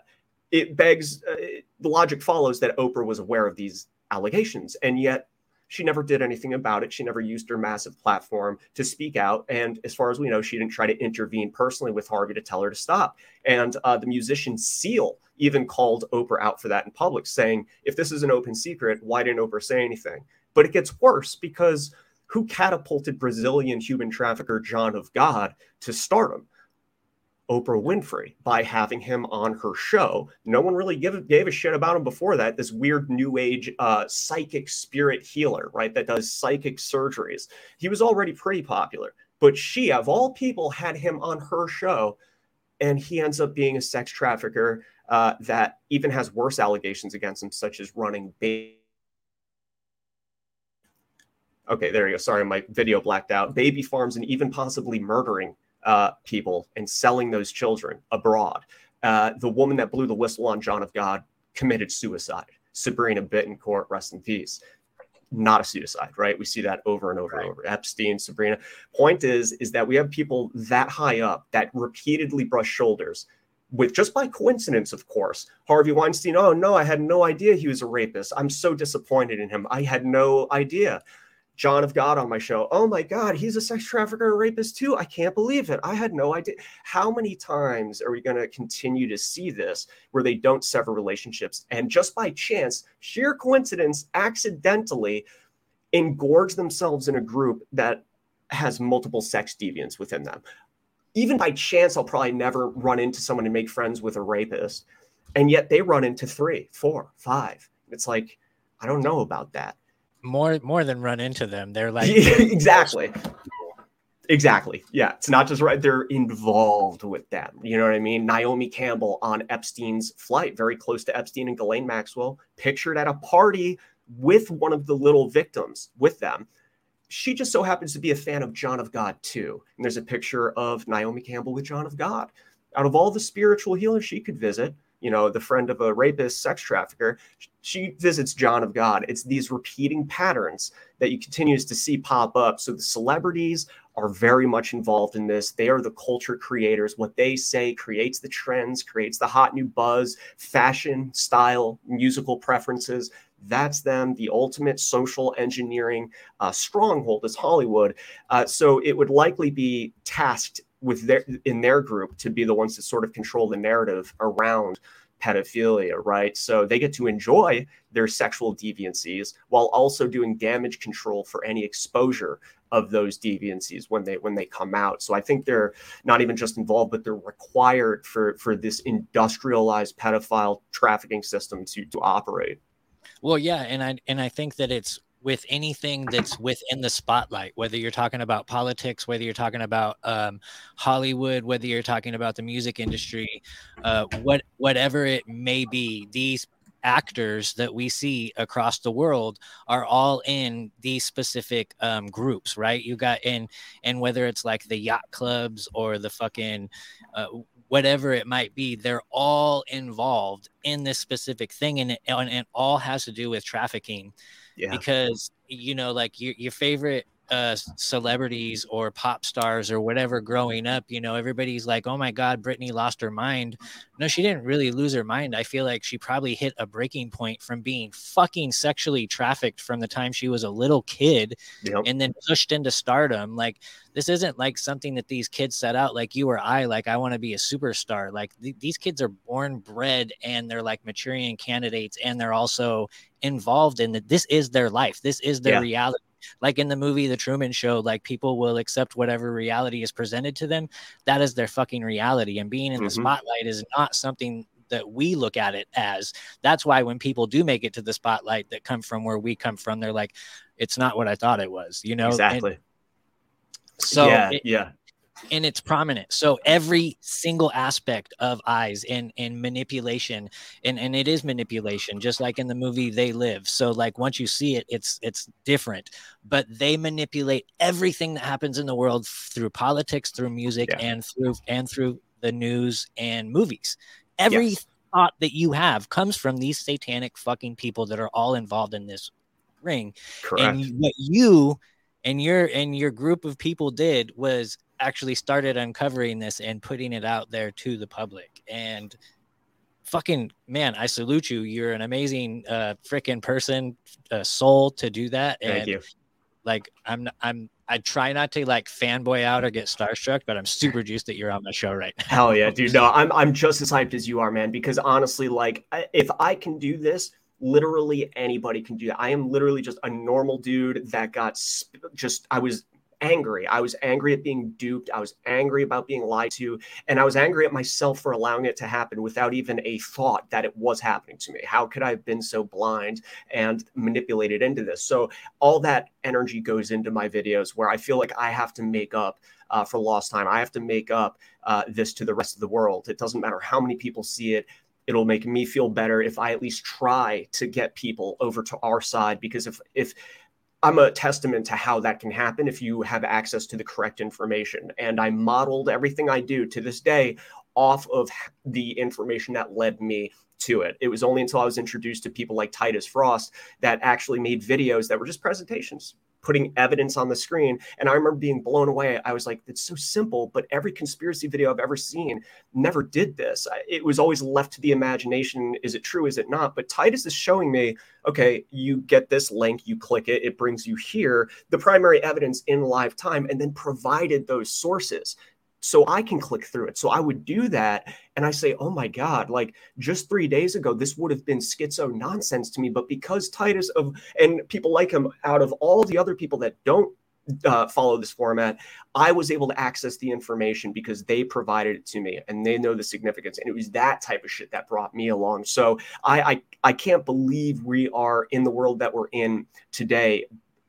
it begs uh, the logic follows that Oprah was aware of these allegations, and yet she never did anything about it. She never used her massive platform to speak out. And as far as we know, she didn't try to intervene personally with Harvey to tell her to stop. And uh, the musician Seal even called Oprah out for that in public, saying, if this is an open secret, why didn't Oprah say anything? But it gets worse because who catapulted Brazilian human trafficker John of God to stardom? Oprah Winfrey by having him on her show. No one really give, gave a shit about him before that. This weird new age uh, psychic spirit healer, right? That does psychic surgeries. He was already pretty popular, but she, of all people, had him on her show, and he ends up being a sex trafficker uh, that even has worse allegations against him, such as running baby. Okay, there you go. Sorry, my video blacked out. Baby farms and even possibly murdering uh, people and selling those children abroad. Uh, the woman that blew the whistle on John of God committed suicide. Sabrina Bittencourt, rest in peace. Not a suicide, right? We see that over and over right. and over. Epstein, Sabrina. Point is, is that we have people that high up that repeatedly brush shoulders with just by coincidence, of course. Harvey Weinstein, oh no, I had no idea he was a rapist. I'm so disappointed in him. I had no idea. John of God on my show. Oh my God, he's a sex trafficker, a rapist too. I can't believe it. I had no idea. How many times are we going to continue to see this where they don't sever relationships and just by chance, sheer coincidence, accidentally engorge themselves in a group that has multiple sex deviants within them? Even by chance, I'll probably never run into someone and make friends with a rapist. And yet they run into three, four, five. It's like, I don't know about that more more than run into them. They're like [LAUGHS] exactly. Exactly. Yeah. It's not just right. They're involved with them. You know what I mean? Naomi Campbell on Epstein's flight, very close to Epstein and Ghislaine Maxwell, pictured at a party with one of the little victims with them. She just so happens to be a fan of John of God too. And there's a picture of Naomi Campbell with John of God. Out of all the spiritual healers she could visit, you know, the friend of a rapist, sex trafficker, she visits John of God. It's these repeating patterns that you continues to see pop up. So the celebrities are very much involved in this. They are the culture creators. What they say creates the trends, creates the hot new buzz, fashion, style, musical preferences. That's them. The ultimate social engineering uh, stronghold is Hollywood. Uh, so it would likely be tasked with their in their group to be the ones that sort of control the narrative around pedophilia, right? So they get to enjoy their sexual deviancies while also doing damage control for any exposure of those deviancies when they when they come out. So I think they're not even just involved, but they're required for for this industrialized pedophile trafficking system to to operate. Well, yeah, and I and I think that it's with anything that's within the spotlight, whether you're talking about politics, whether you're talking about um, Hollywood, whether you're talking about the music industry, uh, what whatever it may be, these actors that we see across the world are all in these specific um, groups, right? You got in, and whether it's like the yacht clubs or the fucking uh, whatever it might be, they're all involved in this specific thing, and it, and it all has to do with trafficking yeah. because you know like your, your favorite uh, celebrities or pop stars or whatever growing up, you know, everybody's like, oh my God, Britney lost her mind. No, she didn't really lose her mind. I feel like she probably hit a breaking point from being fucking sexually trafficked from the time she was a little kid Yep. and then pushed into stardom. Like, this isn't like something that these kids set out like you or I, like, I want to be a superstar. Like, th- these kids are born bred and they're like maturing candidates and they're also involved in that. This is their life, this is their Yeah. reality like in the movie The Truman Show, like people will accept whatever reality is presented to them. That is their fucking reality. And being in the Mhm. spotlight is not something that we look at it as. That's why when people do make it to the spotlight that come from where we come from, they're like, it's not what I thought it was, you know? And exactly. so yeah, it- yeah. And it's prominent. So every single aspect of eyes and and manipulation, and and it is manipulation, just like in the movie They Live. So like once you see it, it's it's different. But they manipulate everything that happens in the world through politics, through music, Yeah. and through and through the news and movies. Every Yes. thought that you have comes from these satanic fucking people that are all involved in this ring Correct. and what you and your and your group of people did was actually started uncovering this and putting it out there to the public and fucking man i salute you you're an amazing uh freaking person uh, soul to do that and Thank you. like i'm i'm i try not to like fanboy out or get starstruck but i'm super [LAUGHS] juiced that you're on my show right now Hell yeah, dude. No, [LAUGHS] I'm I'm just as hyped as you are, man. Because honestly, like, if I can do this, literally anybody can do that. I am literally just a normal dude that got sp- just. I was angry. I was angry at being duped. I was angry about being lied to, and I was angry at myself for allowing it to happen without even a thought that it was happening to me. How could I have been so blind and manipulated into this? So all that energy goes into my videos, where I feel like I have to make up uh, for lost time. I have to make up uh, this to the rest of the world. It doesn't matter how many people see it. It'll make me feel better if I at least try to get people over to our side. Because if if I'm a testament to how that can happen if you have access to the correct information. And I modeled everything I do to this day off of the information that led me to it. It was only until I was introduced to people like Titus Frost that actually made videos that were just presentations, putting evidence on the screen. And I remember being blown away. I was like, it's so simple, but every conspiracy video I've ever seen never did this. It was always left to the imagination. Is it true? Is it not? But Titus is showing me, okay, you get this link, you click it, it brings you here, the primary evidence in live time, and then provided those sources. So I can click through it. So I would do that. And I say, oh my God, like just three days ago, this would have been schizo nonsense to me. But because Titus of and people like him, out of all the other people that don't uh, follow this format, I was able to access the information because they provided it to me and they know the significance. And it was that type of shit that brought me along. So I I, I can't believe we are in the world that we're in today.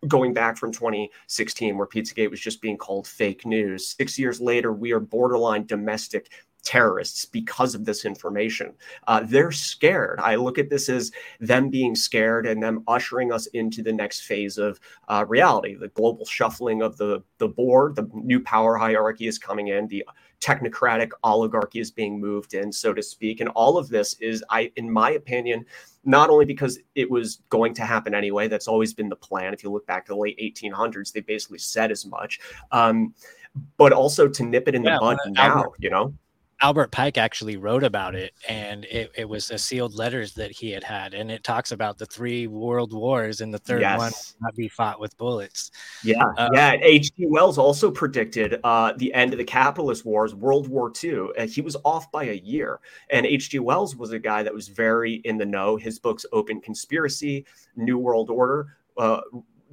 Going back from 2016, where Pizzagate was just being called fake news. Six years later, we are borderline domestic terrorists because of this information. Uh, they're scared. I look at this as them being scared and them ushering us into the next phase of uh, reality. The global shuffling of the the board, the new power hierarchy is coming in. The technocratic oligarchy is being moved in, so to speak. And all of this is, I, in my opinion, not only because it was going to happen anyway. That's always been the plan. If you look back to the late 1800s, they basically said as much. Um, but also to nip it in Yeah, the bud now. Albert- You know. Albert Pike actually wrote about it, and it, it was a sealed letters that he had had, and it talks about the three world wars, and the third one Yes. will not be fought with bullets. Yeah, Uh, yeah. H.G. Wells also predicted uh, the end of the capitalist wars, World War II. Uh, he was off by a year. And H.G. Wells was a guy that was very in the know. His books, Open Conspiracy, New World Order, uh,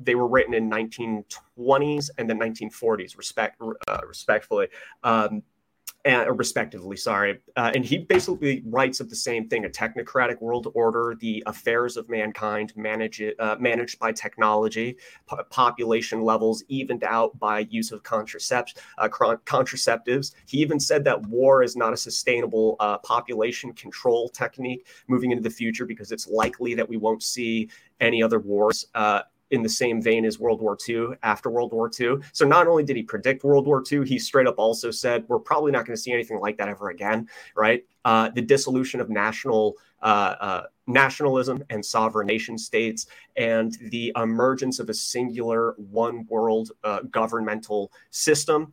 they were written in 1920s and the 1940s, respect, uh, respectfully. Um, and, respectively, sorry. Uh, and he basically writes of the same thing: a technocratic world order, the affairs of mankind manage it, uh, managed by technology, po- population levels evened out by use of contracepts, uh, contraceptives. He even said that war is not a sustainable uh, population control technique moving into the future because it's likely that we won't see any other wars. In the same vein as World War II after World War II. So not only did he predict World War II, he straight up also said we're probably not going to see anything like that ever again. Right? Uh, the dissolution of national uh, uh, nationalism and sovereign nation states, and the emergence of a singular one world uh, governmental system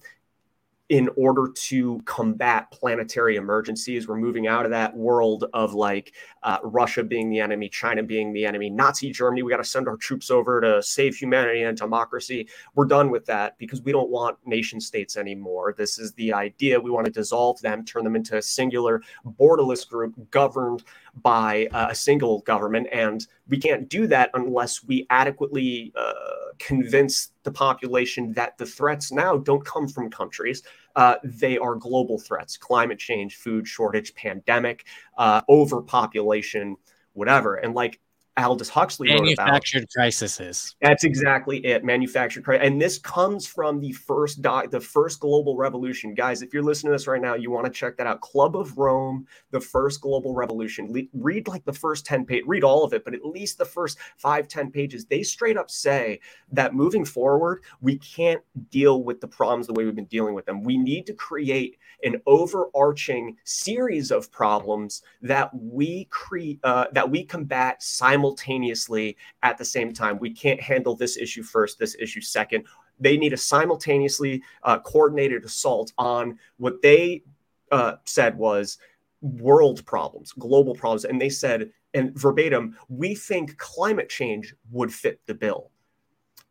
in order to combat planetary emergencies. We're moving out of that world of like uh, Russia being the enemy, China being the enemy, Nazi Germany. We got to send our troops over to save humanity and democracy. We're done with that because we don't want nation states anymore. This is the idea. We want to dissolve them, turn them into a singular borderless group governed by uh, a single government. And we can't do that unless we adequately uh, convince the population that the threats now don't come from countries. Uh, they are global threats climate change, food shortage, pandemic, uh, overpopulation, whatever. And like Aldous Huxley wrote about manufactured crises. That's exactly it. Manufactured crisis, and this comes from the first doc, the first global revolution. Guys, if you're listening to this right now, you want to check that out. Club of Rome, the first global revolution. Le- read like the first ten page, read all of it, but at least the first five ten pages. They straight up say that moving forward, we can't deal with the problems the way we've been dealing with them. We need to create an overarching series of problems that we create uh, that we combat simultaneously simultaneously at the same time. We can't handle this issue first, this issue second. They need a simultaneously uh, coordinated assault on what they uh, said was world problems, global problems. And they said, and verbatim, we think climate change would fit the bill.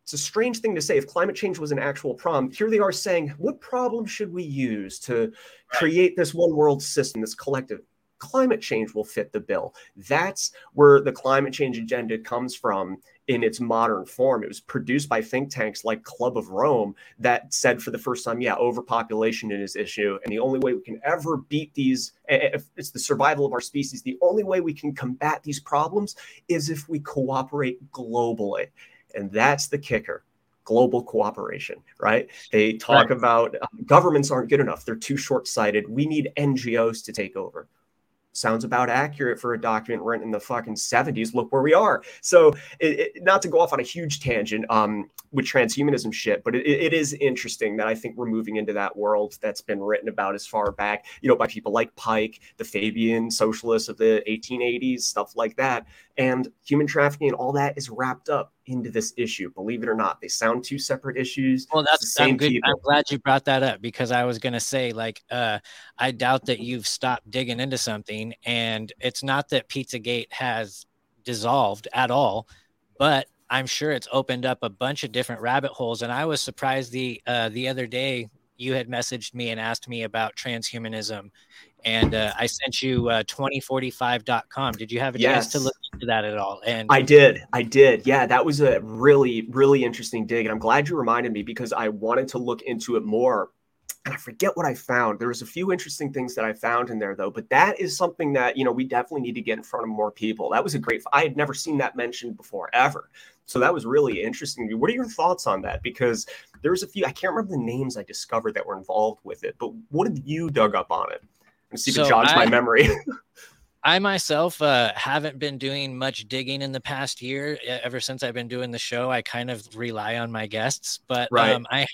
It's a strange thing to say. If climate change was an actual problem, here they are saying, what problem should we use to create this one world system, this collective? Climate change will fit the bill. That's where the climate change agenda comes from in its modern form. It was produced by think tanks like Club of Rome that said for the first time, yeah, overpopulation is an issue. And the only way we can ever beat these, if it's the survival of our species, the only way we can combat these problems is if we cooperate globally. And that's the kicker global cooperation, right? They talk right. about um, governments aren't good enough. They're too short sighted. We need NGOs to take over sounds about accurate for a document written in the fucking 70s look where we are. So it, it, not to go off on a huge tangent um, with transhumanism shit but it, it is interesting that i think we're moving into that world that's been written about as far back you know by people like pike the fabian socialists of the 1880s stuff like that and human trafficking and all that is wrapped up into this issue. Believe it or not, they sound two separate issues. Well, that's the same I'm good. People. I'm glad you brought that up because I was gonna say, like, uh, I doubt that you've stopped digging into something, and it's not that Pizzagate has dissolved at all, but I'm sure it's opened up a bunch of different rabbit holes. And I was surprised the uh, the other day you had messaged me and asked me about transhumanism and uh, I sent you uh, 2045.com. Did you have a yes. chance to look into that at all? And I did. I did. Yeah, that was a really, really interesting dig. And I'm glad you reminded me because I wanted to look into it more. And I forget what I found. There was a few interesting things that I found in there, though. But that is something that you know we definitely need to get in front of more people. That was a great. I had never seen that mentioned before ever. So that was really interesting. What are your thoughts on that? Because there's a few. I can't remember the names I discovered that were involved with it. But what have you dug up on it? And see if so it jogs I, my memory. [LAUGHS] I myself uh, haven't been doing much digging in the past year. Ever since I've been doing the show, I kind of rely on my guests. But right. um, I, had,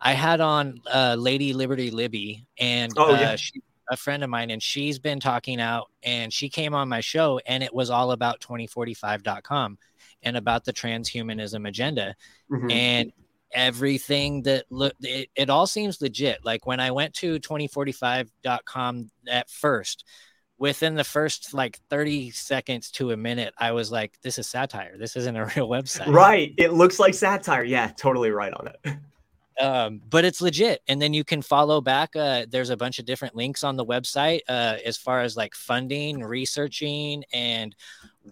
I had on uh, Lady Liberty Libby, and oh, yeah. uh, she, a friend of mine, and she's been talking out, and she came on my show, and it was all about 2045.com and about the transhumanism agenda. Mm-hmm. And everything that look it, it all seems legit. Like when i went to 2045.com at first within the first like 30 seconds to a minute i was like this is satire. This isn't a [LAUGHS] real website. Right. It looks like satire. Yeah totally right on it. [LAUGHS] Um, but it's legit. And then you can follow back uh, there's a bunch of different links on the website uh, as far as like funding researching and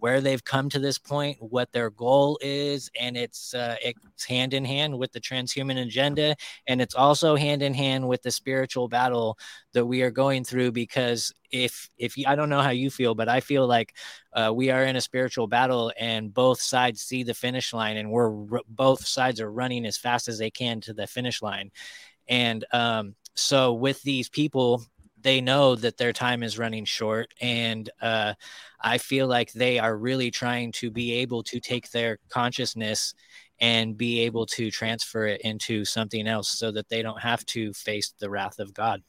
where they've come to this point, what their goal is, and it's uh, it's hand in hand with the transhuman agenda, and it's also hand in hand with the spiritual battle that we are going through. Because if if I don't know how you feel, but I feel like uh, we are in a spiritual battle, and both sides see the finish line, and we're both sides are running as fast as they can to the finish line, and um, so with these people they know that their time is running short and uh, i feel like they are really trying to be able to take their consciousness and be able to transfer it into something else so that they don't have to face the wrath of god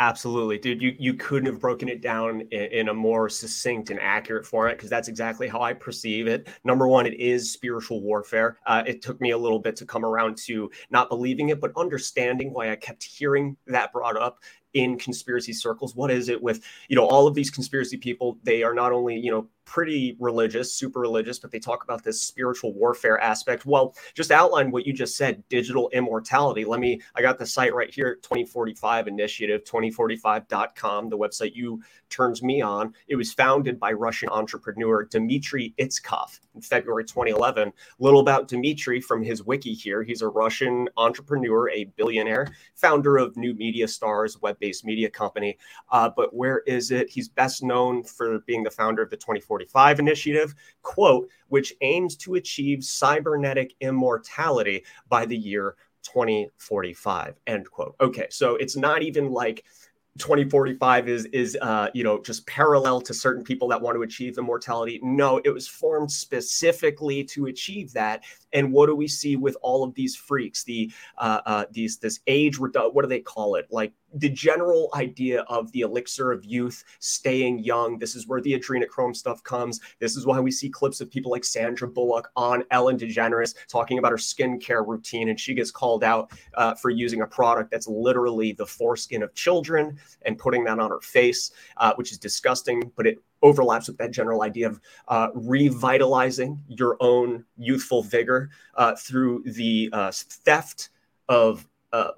Absolutely, dude. You you couldn't have broken it down in, in a more succinct and accurate format because that's exactly how I perceive it. Number one, it is spiritual warfare. Uh, it took me a little bit to come around to not believing it, but understanding why I kept hearing that brought up in conspiracy circles. What is it with you know all of these conspiracy people? They are not only you know pretty religious, super religious, but they talk about this spiritual warfare aspect. Well, just outline what you just said digital immortality. Let me, I got the site right here 2045 Initiative, 2045.com, the website you turns me on. It was founded by Russian entrepreneur Dmitry Itskov in February 2011. Little about Dmitry from his wiki here. He's a Russian entrepreneur, a billionaire, founder of New Media Stars, web based media company. Uh, but where is it? He's best known for being the founder of the 2045 2045 initiative, quote, which aims to achieve cybernetic immortality by the year 2045, end quote. Okay, so it's not even like 2045 is is uh, you know just parallel to certain people that want to achieve immortality. No, it was formed specifically to achieve that. And what do we see with all of these freaks? The uh, uh, these this age what do they call it? Like the general idea of the elixir of youth, staying young. This is where the adrenochrome stuff comes. This is why we see clips of people like Sandra Bullock on Ellen DeGeneres talking about her skincare routine, and she gets called out uh, for using a product that's literally the foreskin of children and putting that on her face, uh, which is disgusting. But it overlaps with that general idea of uh, revitalizing your own youthful vigor uh, through the uh, theft of uh,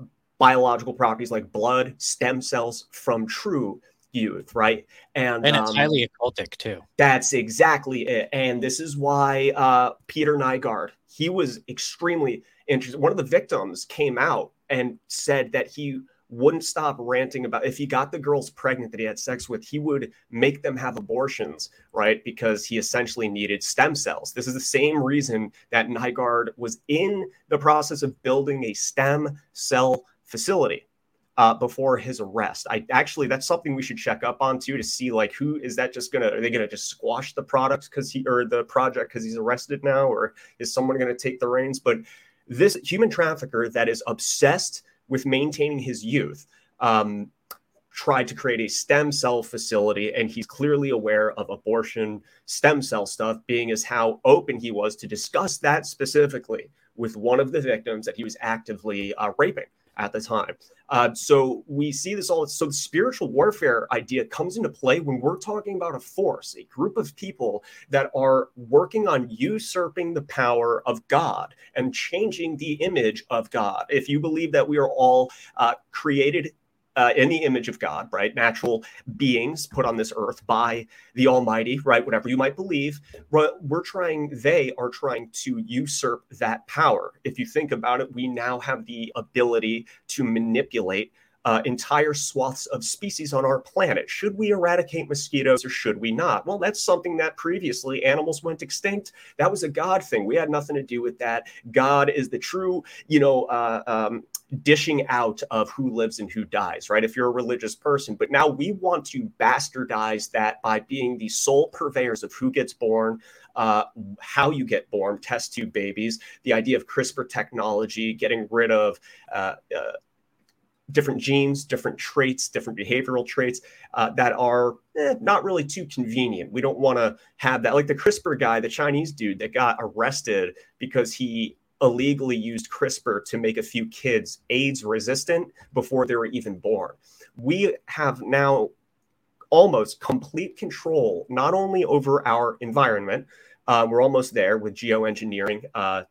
biological properties like blood, stem cells from true youth, right? And, and it's um, highly occultic too. That's exactly it. And this is why uh, Peter Nygard, he was extremely interested. One of the victims came out and said that he wouldn't stop ranting about if he got the girls pregnant that he had sex with, he would make them have abortions, right? Because he essentially needed stem cells. This is the same reason that Nygard was in the process of building a stem cell facility uh, before his arrest. I actually that's something we should check up on too to see like who is that just gonna are they gonna just squash the product because he or the project because he's arrested now or is someone gonna take the reins? But this human trafficker that is obsessed with maintaining his youth. Um, tried to create a stem cell facility and he's clearly aware of abortion stem cell stuff being as how open he was to discuss that specifically with one of the victims that he was actively uh, raping at the time. Uh, so we see this all. So the spiritual warfare idea comes into play when we're talking about a force, a group of people that are working on usurping the power of God and changing the image of God. If you believe that we are all uh, created uh, in the image of God, right? Natural beings put on this earth by the Almighty, right? Whatever you might believe, we're trying, they are trying to usurp that power. If you think about it, we now have the ability to manipulate uh, entire swaths of species on our planet. Should we eradicate mosquitoes or should we not? Well, that's something that previously animals went extinct. That was a God thing. We had nothing to do with that. God is the true, you know, uh, um, dishing out of who lives and who dies, right? If you're a religious person. But now we want to bastardize that by being the sole purveyors of who gets born, uh, how you get born, test tube babies, the idea of CRISPR technology, getting rid of uh, uh, different genes, different traits, different behavioral traits uh, that are eh, not really too convenient. We don't want to have that. Like the CRISPR guy, the Chinese dude that got arrested because he illegally used CRISPR to make a few kids AIDS resistant before they were even born. We have now almost complete control not only over our environment, um, we're almost there with geoengineering, uh,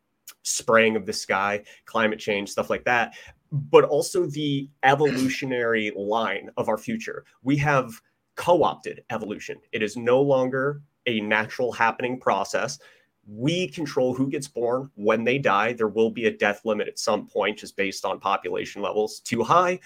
spraying of the sky, climate change, stuff like that, but also the evolutionary line of our future. We have co opted evolution, it is no longer a natural happening process we control who gets born when they die. There will be a death limit at some point, just based on population levels. Too high,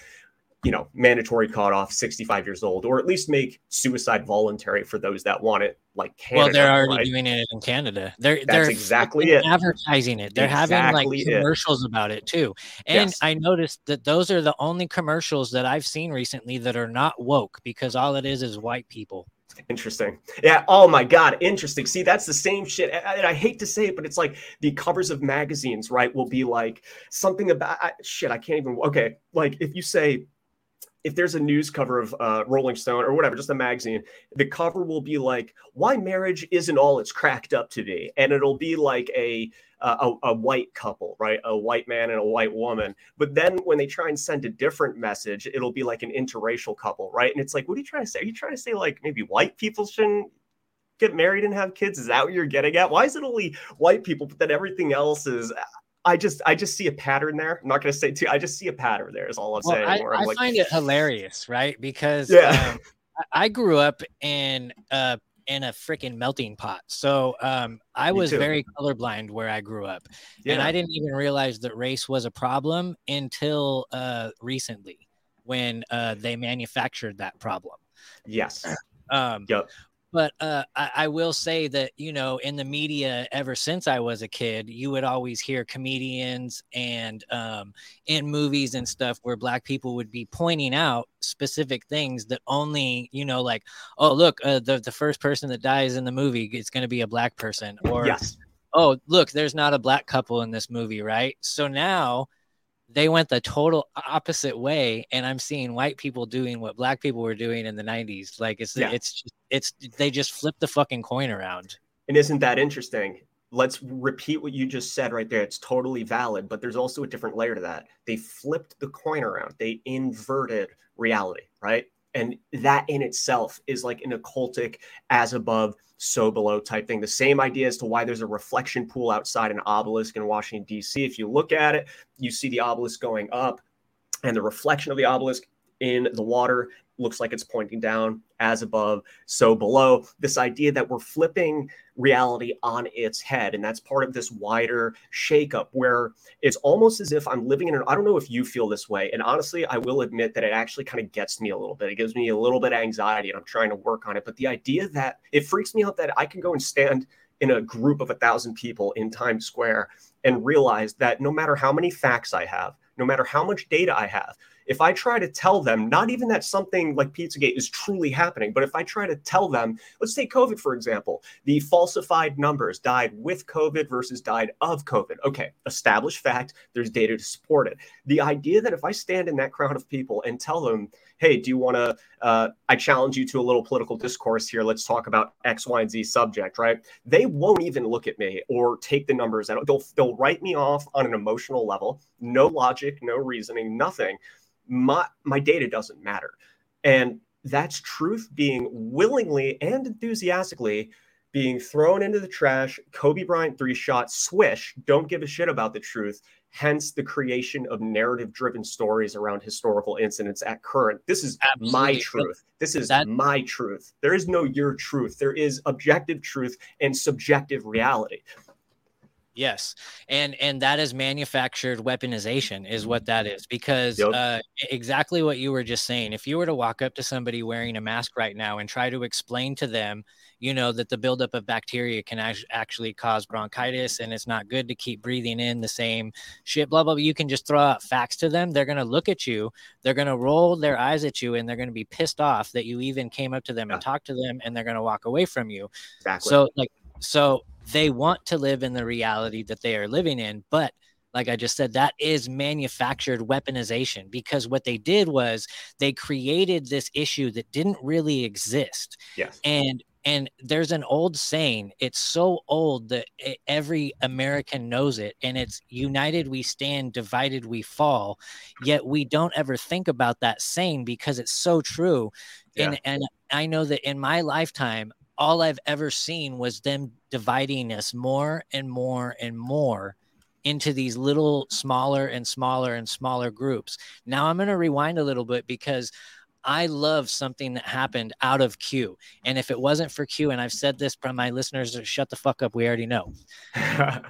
you know, mandatory cutoff, 65 years old, or at least make suicide voluntary for those that want it, like Canada. well, they're already right? doing it in Canada. They're That's they're exactly it. advertising it. They're having Exactly like it. commercials about it too. And Yes. I noticed that those are the only commercials that I've seen recently that are not woke because all it is is white people. Interesting. Yeah. Oh my God. Interesting. See, that's the same shit. And I, hate to say it, but it's like the covers of magazines, right? Will be like something about I, shit. I can't even. Okay. Like if you say, if there's a news cover of uh, Rolling Stone or whatever, just a magazine, the cover will be like, why marriage isn't all it's cracked up to be. And it'll be like a, uh, a, a white couple, right? A white man and a white woman. But then when they try and send a different message, it'll be like an interracial couple, right? And it's like, what are you trying to say? Are you trying to say like maybe white people shouldn't get married and have kids? Is that what you're getting at? Why is it only white people, but then everything else is? I just, I just see a pattern there. I'm not going to say too. I just see a pattern there. Is all I'm Well, saying. I, I like, find it hilarious, right? Because Yeah. um, I- grew up in uh in a freaking melting pot. So um, I Me was too. very colorblind where I grew up, and I didn't even realize that race was a problem until uh, recently when uh, they manufactured that problem. yes, Um, Yep. But uh, I, I will say that you know, in the media, ever since I was a kid, you would always hear comedians and um, in movies and stuff where black people would be pointing out specific things that only you know, like, oh look, uh, the the first person that dies in the movie is going to be a black person, or yes, oh look, there's not a black couple in this movie, right? So now they went the total opposite way and i'm seeing white people doing what black people were doing in the 90s like it's Yeah. it's it's they just flipped the fucking coin around and isn't that interesting? Let's repeat what you just said right there. It's totally valid, but there's also a different layer to that. They flipped the coin around. They inverted reality, right? And that in itself is like an occultic as above, so below type thing. The same idea as to why there's a reflection pool outside an obelisk in Washington, D.C. If you look at it, you see the obelisk going up, and the reflection of the obelisk in the water looks like it's pointing down as above, so below. This idea that we're flipping reality on its head. And that's part of this wider shakeup where it's almost as if I'm living in an, I don't know if you feel this way. And honestly, I will admit that it actually kind of gets me a little bit. It gives me a little bit of anxiety and I'm trying to work on it. But the idea that it freaks me out that I can go and stand in a group of a thousand people in Times Square and realize that no matter how many facts I have, no matter how much data I have, if I try to tell them, not even that something like Pizzagate is truly happening, but if I try to tell them, let's take COVID, for example, the falsified numbers died with COVID versus died of COVID. Okay, established fact, there's data to support it. The idea that if I stand in that crowd of people and tell them, hey, do you want to, uh, I challenge you to a little political discourse here, let's talk about X, Y, and Z subject, right? They won't even look at me or take the numbers out. They'll, they'll write me off on an emotional level, no logic, no reasoning, nothing my my data doesn't matter. And that's truth being willingly and enthusiastically being thrown into the trash kobe bryant three shot swish don't give a shit about the truth hence the creation of narrative driven stories around historical incidents at current. This is my truth. This is That- my truth. There is no your truth. There is objective truth and subjective reality Yes, and and that is manufactured weaponization, is what that is. Because Yep. uh, exactly what you were just saying. If you were to walk up to somebody wearing a mask right now and try to explain to them, you know, that the buildup of bacteria can act- actually cause bronchitis, and it's not good to keep breathing in the same shit, blah blah. blah. You can just throw out facts to them. They're gonna look at you. They're gonna roll their eyes at you, and they're gonna be pissed off that you even came up to them and Yeah. talked to them, and they're gonna walk away from you. exactly So like so they want to live in the reality that they are living in, but like I just said, that is manufactured weaponization because what they did was they created this issue that didn't really exist. yes And and there's an old saying, it's so old that every American knows it, and it's united we stand, divided we fall. Yet we don't ever think about that saying because it's so true. And and I know that in my lifetime, all I've ever seen was them dividing us more and more and more into these little smaller and smaller and smaller groups. Now I'm going to rewind a little bit because I love something that happened out of Q. And if it wasn't for Q, and I've said this from my listeners, shut the fuck up, we already know. [LAUGHS]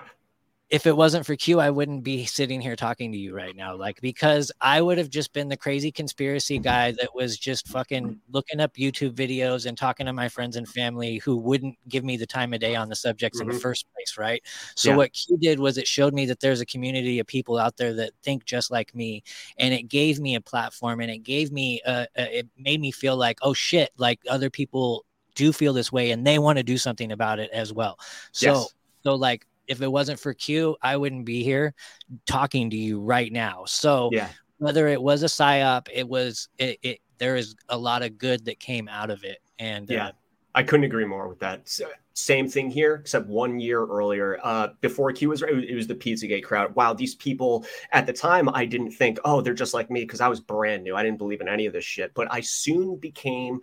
if it wasn't for Q, I wouldn't be sitting here talking to you right now. Like, because I would have just been the crazy conspiracy guy that was just fucking looking up YouTube videos and talking to my friends and family who wouldn't give me the time of day on the subjects in the Mhm. first place. Right. So, Yeah. what Q did was it showed me that there's a community of people out there that think just like me. And it gave me a platform and it gave me, a, uh, it made me feel like, oh shit, like other people do feel this way and they want to do something about it as well. So, Yes. so like, if it wasn't for Q, I wouldn't be here talking to you right now. So Yeah. whether it was a psyop, it was it, it there is a lot of good that came out of it. And Yeah. uh, I couldn't agree more with that. S- Same thing here, except one year earlier, uh, before Q was, it was- it was the Pizzagate crowd. Wow, these people at the time, I didn't think, oh, they're just like me because I was brand new. I didn't believe in any of this shit. But I soon became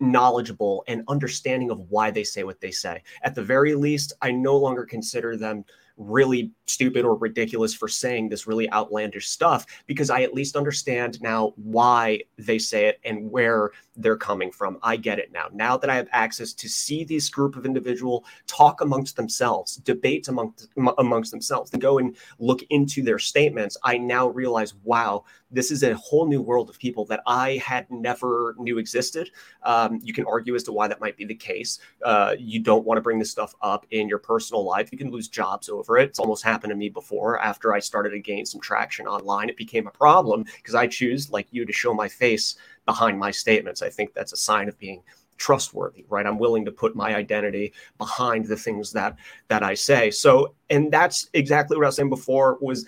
knowledgeable and understanding of why they say what they say. At the very least, I no longer consider them really stupid or ridiculous for saying this really outlandish stuff because I at least understand now why they say it and where they're coming from. I get it now. Now that I have access to see this group of individual talk amongst themselves, debate amongst amongst themselves, and go and look into their statements, I now realize, wow, this is a whole new world of people that I had never knew existed. Um, you can argue as to why that might be the case. Uh, you don't want to bring this stuff up in your personal life. You can lose jobs over it. It's almost happened to me before. After I started to gain some traction online, it became a problem because I choose, like you, to show my face behind my statements. I think that's a sign of being trustworthy right i'm willing to put my identity behind the things that that i say so and that's exactly what i was saying before was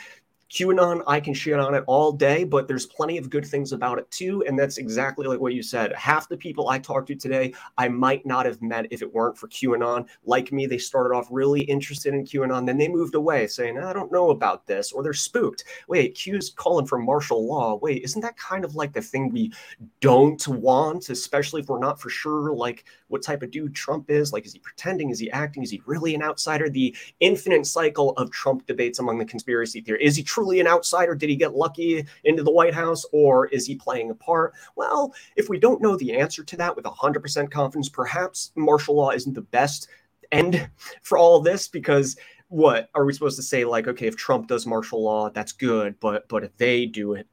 QAnon, I can shit on it all day, but there's plenty of good things about it too. And that's exactly like what you said. Half the people I talked to today, I might not have met if it weren't for QAnon. Like me, they started off really interested in QAnon, then they moved away saying, I don't know about this, or they're spooked. Wait, Q's calling for martial law. Wait, isn't that kind of like the thing we don't want, especially if we're not for sure like what type of dude Trump is? Like, is he pretending? Is he acting? Is he really an outsider? The infinite cycle of Trump debates among the conspiracy theory. Is he truly an outsider? Did he get lucky into the White House or is he playing a part? Well, if we don't know the answer to that with 100% confidence, perhaps martial law isn't the best end for all of this because what are we supposed to say like okay if trump does martial law that's good but but if they do it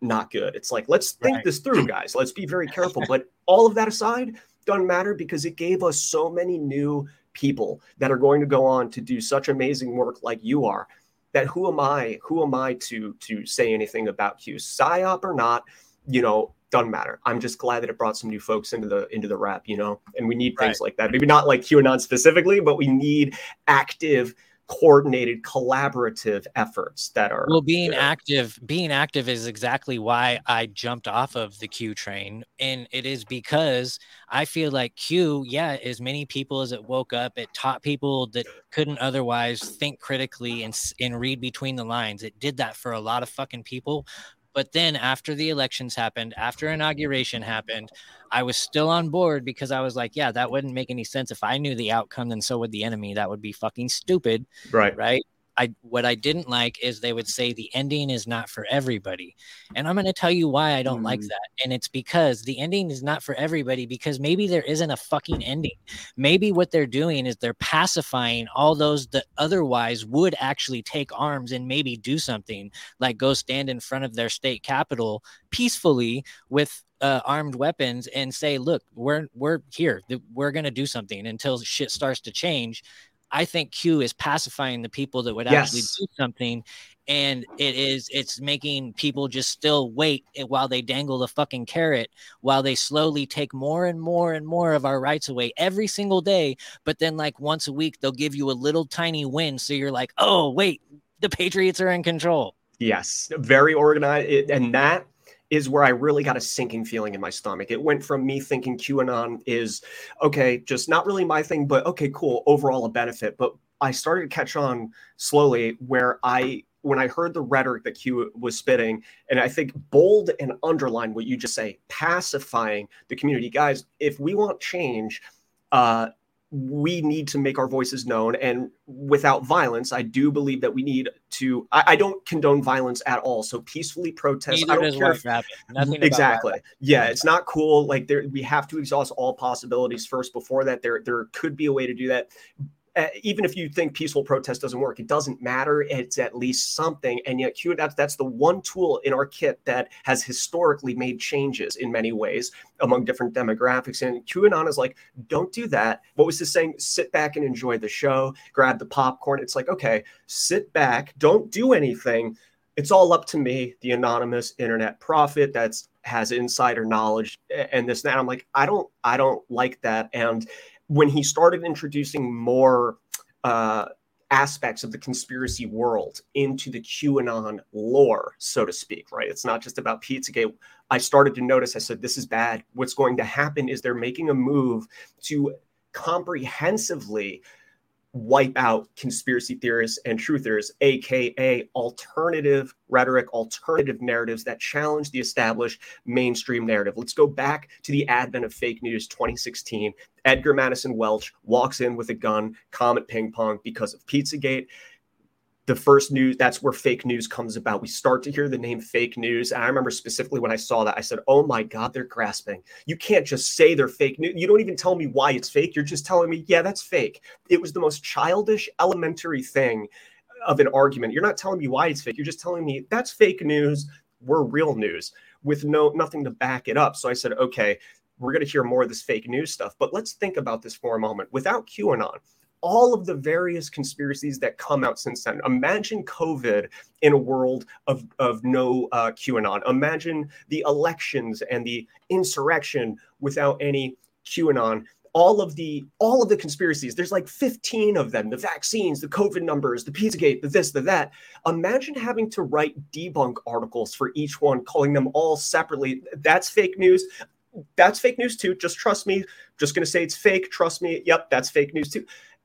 not good it's like let's think Right. this through guys let's be very careful but all of that aside doesn't matter because it gave us so many new people that are going to go on to do such amazing work like you are that who am i who am i to to say anything about q psyop or not you know doesn't matter. I'm just glad that it brought some new folks into the into the rap you know and we need things like that. Maybe not like qanon specifically but we need active coordinated collaborative efforts that are well being you know, active being active is exactly why i jumped off of the q train and it is because i feel like q yeah as many people as it woke up it taught people that couldn't otherwise think critically and, and read between the lines. It did that for a lot of fucking people but then after the elections happened after inauguration happened i was still on board because i was like yeah that wouldn't make any sense if i knew the outcome then so would the enemy that would be fucking stupid right right? I what I didn't like is they would say the ending is not for everybody. And I'm going to tell you why I don't like Mm. that. And it's because the ending is not for everybody because maybe there isn't a fucking ending. Maybe what they're doing is they're pacifying all those that otherwise would actually take arms and maybe do something like go stand in front of their state capitol peacefully with uh, armed weapons and say, "Look, we're we're here. We're going to do something until shit starts to change." I think Q is pacifying the people that would actually do something, and it is it's making people just still wait while they dangle the fucking carrot, while they slowly take more and more and more of our rights away every single day. But then, like once a week, they'll give you a little tiny win, so you're like, "Oh, wait, the Patriots are in control." Yes, very organized. And that is where I really got a sinking feeling in my stomach. It went from me thinking QAnon is okay, just not really my thing, but okay, cool, overall a benefit. But I started to catch on slowly where I, when I heard the rhetoric that Q was spitting, and I think bold and underline what you just say, pacifying the community. Guys, if we want change, uh, we need to make our voices known and without violence i do believe that we need to i, I don't condone violence at all so peacefully protest. I don't care if, Nothing exactly. Yeah it's not cool like there we have to exhaust all possibilities first before that. There there could be a way to do that uh, even if you think peaceful protest doesn't work, it doesn't matter. It's at least something. And yet, Q that's that's the one tool in our kit that has historically made changes in many ways among different demographics. And QAnon is like, don't do that. What was this saying? Sit back and enjoy the show. Grab the popcorn. It's like, okay, sit back. Don't do anything. It's all up to me, the anonymous internet prophet that's has insider knowledge and this and that. I'm like, I don't, I don't like that. And when he started introducing more uh, aspects of the conspiracy world into the QAnon lore, so to speak, right? It's not just about Pizzagate. I started to notice, I said, this is bad. What's going to happen is they're making a move to comprehensively wipe out conspiracy theorists and truthers, aka alternative rhetoric, alternative narratives that challenge the established mainstream narrative. Let's go back to the advent of fake news 2016. Edgar Maddison Welch walks in with a gun, Comet Ping Pong, because of Pizzagate the first news that's where fake news comes about. We start to hear the name fake news. And i remember specifically when i saw that i said oh my god they're grasping. You can't just say they're fake news you don't even tell me why it's fake. You're just telling me yeah that's fake. It was the most childish elementary thing of an argument. You're not telling me why it's fake. You're just telling me that's fake news. We're real news with no nothing to back it up. So i said okay we're going to hear more of this fake news stuff. But let's think about this for a moment. Without qanon all of the various conspiracies that come out since then. Imagine COVID in a world of, of no uh, QAnon. Imagine the elections and the insurrection without any QAnon. All of the all of the conspiracies. There's like 15 of them. The vaccines, the COVID numbers, the Pizzagate, the this, the that. Imagine having to write debunk articles for each one, calling them all separately. That's fake news that's fake news too. Just trust me. Just to say it's fake. Trust me. Yep, that's fake news too.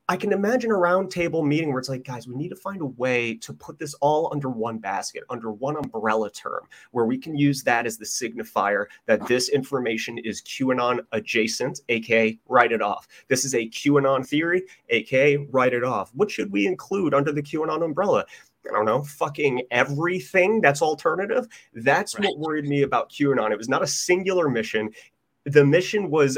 I can imagine a roundtable meeting where it's like, guys, we need to find a way to put this all under one basket, under one umbrella term, where we can use that as the signifier that this information is QAnon adjacent, aka write it off. This is a QAnon theory, aka write it off. What should we include under the QAnon umbrella? I don't know, fucking everything that's alternative. That's right. what worried me about QAnon. It was not a singular mission. The mission was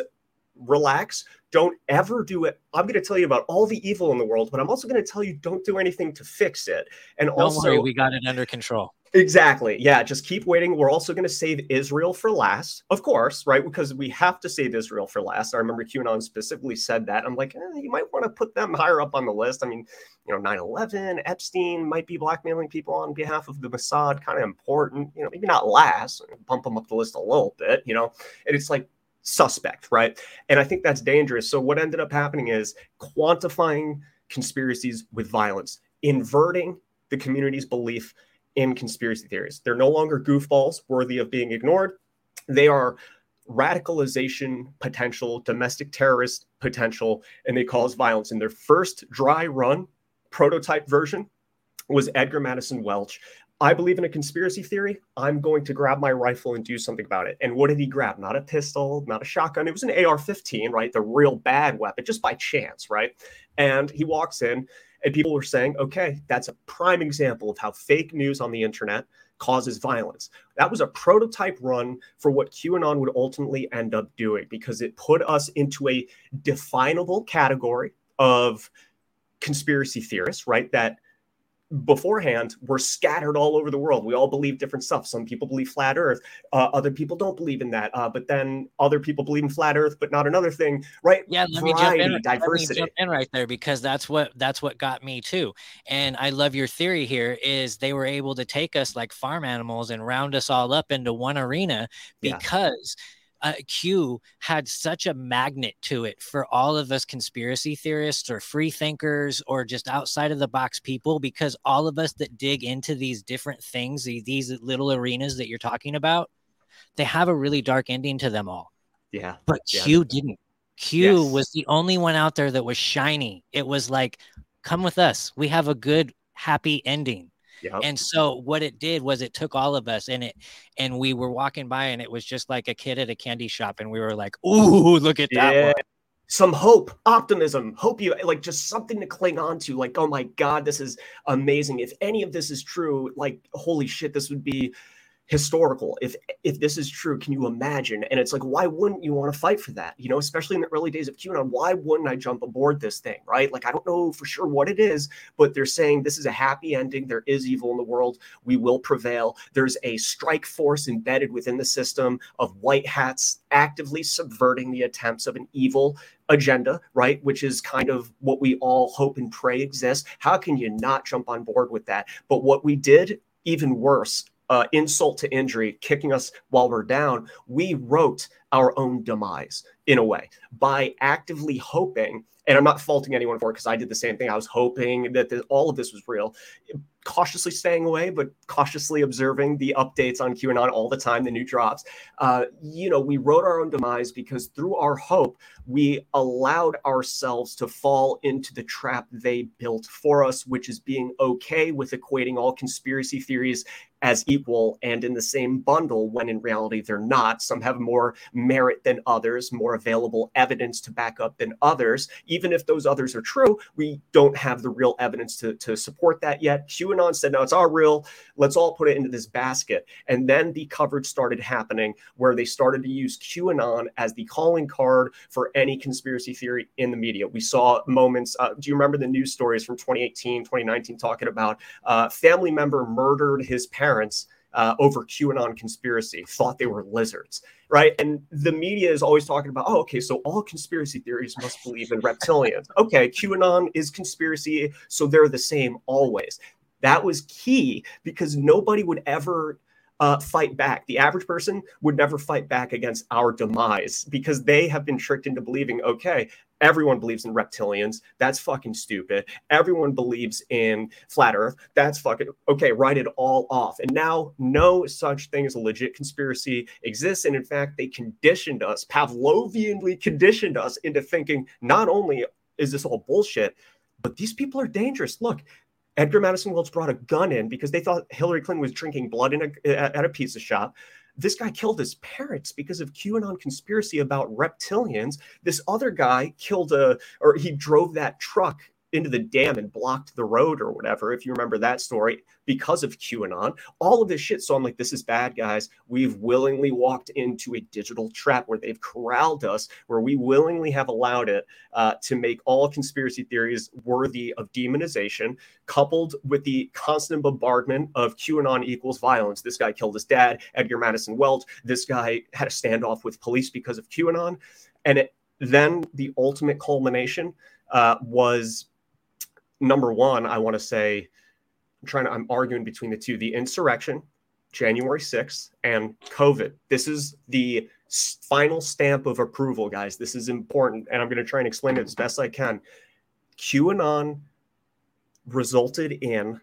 relax. Don't ever do it. I'm going to tell you about all the evil in the world, but I'm also going to tell you don't do anything to fix it. And don't also, worry, we got it under control. Exactly. Yeah. Just keep waiting. We're also going to save Israel for last, of course, right? Because we have to save Israel for last. I remember QAnon specifically said that. I'm like, eh, you might want to put them [LAUGHS] higher up on the list. I mean, you know, 9 11, Epstein might be blackmailing people on behalf of the Mossad, kind of important, you know, maybe not last, bump them up the list a little bit, you know? And it's like, suspect, right? And I think that's dangerous. So what ended up happening is quantifying conspiracies with violence, inverting the community's belief in conspiracy theories. They're no longer goofballs worthy of being ignored. They are radicalization potential, domestic terrorist potential, and they cause violence. In their first dry run prototype version was Edgar Maddison Welch. I believe in a conspiracy theory. I'm going to grab my rifle and do something about it. And what did he grab? Not a pistol, not a shotgun. It was an AR 15, right? The real bad weapon, just by chance, right? And he walks in, and people were saying, okay, that's a prime example of how fake news on the internet causes violence. That was a prototype run for what QAnon would ultimately end up doing because it put us into a definable category of conspiracy theorists, right? That beforehand we were scattered all over the world. We all believe different stuff. Some people believe flat Earth, uh, other people don't believe in that. Uh, but then other people believe in flat Earth, but not another thing, right? Yeah, let Variety, me jump in. Diversity. Jump in right there because that's what that's what got me too. And I love your theory here. Is they were able to take us like farm animals and round us all up into one arena because. Yeah uh, Q had such a magnet to it for all of us conspiracy theorists or free thinkers or just outside of the box people, because all of us that dig into these different things, these little arenas that you're talking about, they have a really dark ending to them all. Yeah. But yeah. Q didn't. Q yes. was the only one out there that was shiny. It was like, come with us. We have a good, happy ending. Yep. And so what it did was it took all of us and it and we were walking by and it was just like a kid at a candy shop and we were like, "Ooh, [LAUGHS] look at that yeah. one." Some hope, optimism, hope you like just something to cling on to like, "Oh my god, this is amazing. If any of this is true, like holy shit, this would be historical. If if this is true can you imagine? And it's like why wouldn't you want to fight for that? You know especially in the early days of qanon why wouldn't i jump aboard this thing right? Like i don't know for sure what it is but they're saying this is a happy ending. There is evil in the world. We will prevail. There's a strike force embedded within the system of white hats actively subverting the attempts of an evil agenda, right? Which is kind of what we all hope and pray exists. How can you not jump on board with that? But what we did, even worse, uh, insult to injury, kicking us while we're down, we wrote our own demise in a way by actively hoping. And I'm not faulting anyone for it because I did the same thing. I was hoping that the, all of this was real cautiously staying away, but cautiously observing the updates on QAnon all the time, the new drops. Uh, you know, we wrote our own demise because through our hope, we allowed ourselves to fall into the trap they built for us, which is being okay with equating all conspiracy theories as equal and in the same bundle when in reality they're not. Some have more merit than others, more available evidence to back up than others. Even if those others are true, we don't have the real evidence to, to support that yet. QAnon said, no, it's all real. Let's all put it into this basket. And then the coverage started happening where they started to use QAnon as the calling card for any conspiracy theory in the media. We saw moments. Uh, do you remember the news stories from 2018, 2019 talking about uh, family member murdered his parents? uh, over QAnon conspiracy, thought they were lizards, right? And the media is always talking about, oh, okay, so all conspiracy theories must believe in reptilians. Okay, QAnon is conspiracy, so they're the same always. That was key because nobody would ever uh, fight back. The average person would never fight back against our demise because they have been tricked into believing, okay, everyone believes in reptilians. That's fucking stupid. Everyone believes in flat earth. That's fucking okay. Write it all off. And now no such thing as a legit conspiracy exists. And in fact, they conditioned us, Pavlovianly conditioned us into thinking not only is this all bullshit, but these people are dangerous. Look, Edgar Maddison Welch brought a gun in because they thought Hillary Clinton was drinking blood in a, at a pizza shop. This guy killed his parents because of QAnon conspiracy about reptilians. This other guy killed a, or he drove that truck into the dam and blocked the road or whatever, if you remember that story, because of QAnon. All of this shit. So I'm like, this is bad, guys. We've willingly walked into a digital trap where they've corralled us, where we willingly have allowed it uh, to make all conspiracy theories worthy of demonization, coupled with the constant bombardment of QAnon equals violence. This guy killed his dad, Edgar Maddison Welch. This guy had a standoff with police because of QAnon. And it, then the ultimate culmination uh, was number one, I want to say, I'm trying to, I'm arguing between the two the insurrection, January 6th, and COVID. This is the final stamp of approval, guys. This is important. And I'm going to try and explain it as best I can. QAnon resulted in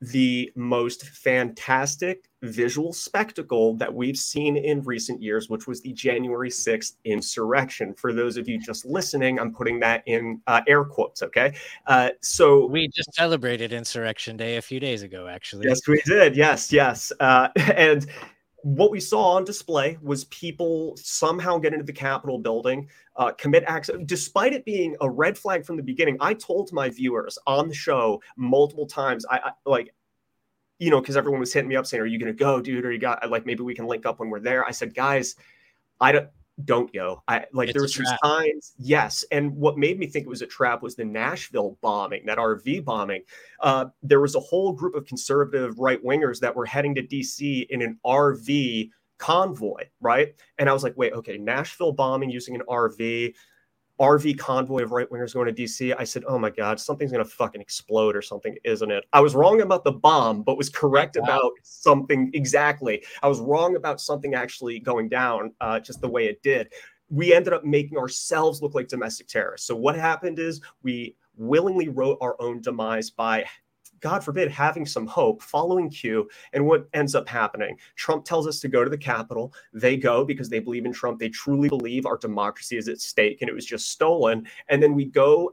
the most fantastic visual spectacle that we've seen in recent years, which was the January 6th insurrection. For those of you just listening, I'm putting that in uh, air quotes, okay? Uh, so we just celebrated Insurrection Day a few days ago, actually. Yes, we did. Yes, yes. Uh, [LAUGHS] and what we saw on display was people somehow get into the Capitol building, uh, commit acts, despite it being a red flag from the beginning. I told my viewers on the show multiple times, I, I like, you know, because everyone was hitting me up saying, "Are you going to go, dude? Or you got like maybe we can link up when we're there?" I said, "Guys, I don't." Don't go. I like it's there was some signs, yes. And what made me think it was a trap was the Nashville bombing, that RV bombing. Uh, there was a whole group of conservative right wingers that were heading to DC in an RV convoy, right? And I was like, wait, okay, Nashville bombing using an RV. RV convoy of right wingers going to DC. I said, "Oh my God, something's going to fucking explode or something, isn't it?" I was wrong about the bomb, but was correct wow. about something exactly. I was wrong about something actually going down, uh, just the way it did. We ended up making ourselves look like domestic terrorists. So what happened is we willingly wrote our own demise by God forbid, having some hope, following Q. And what ends up happening? Trump tells us to go to the Capitol. They go because they believe in Trump. They truly believe our democracy is at stake and it was just stolen. And then we go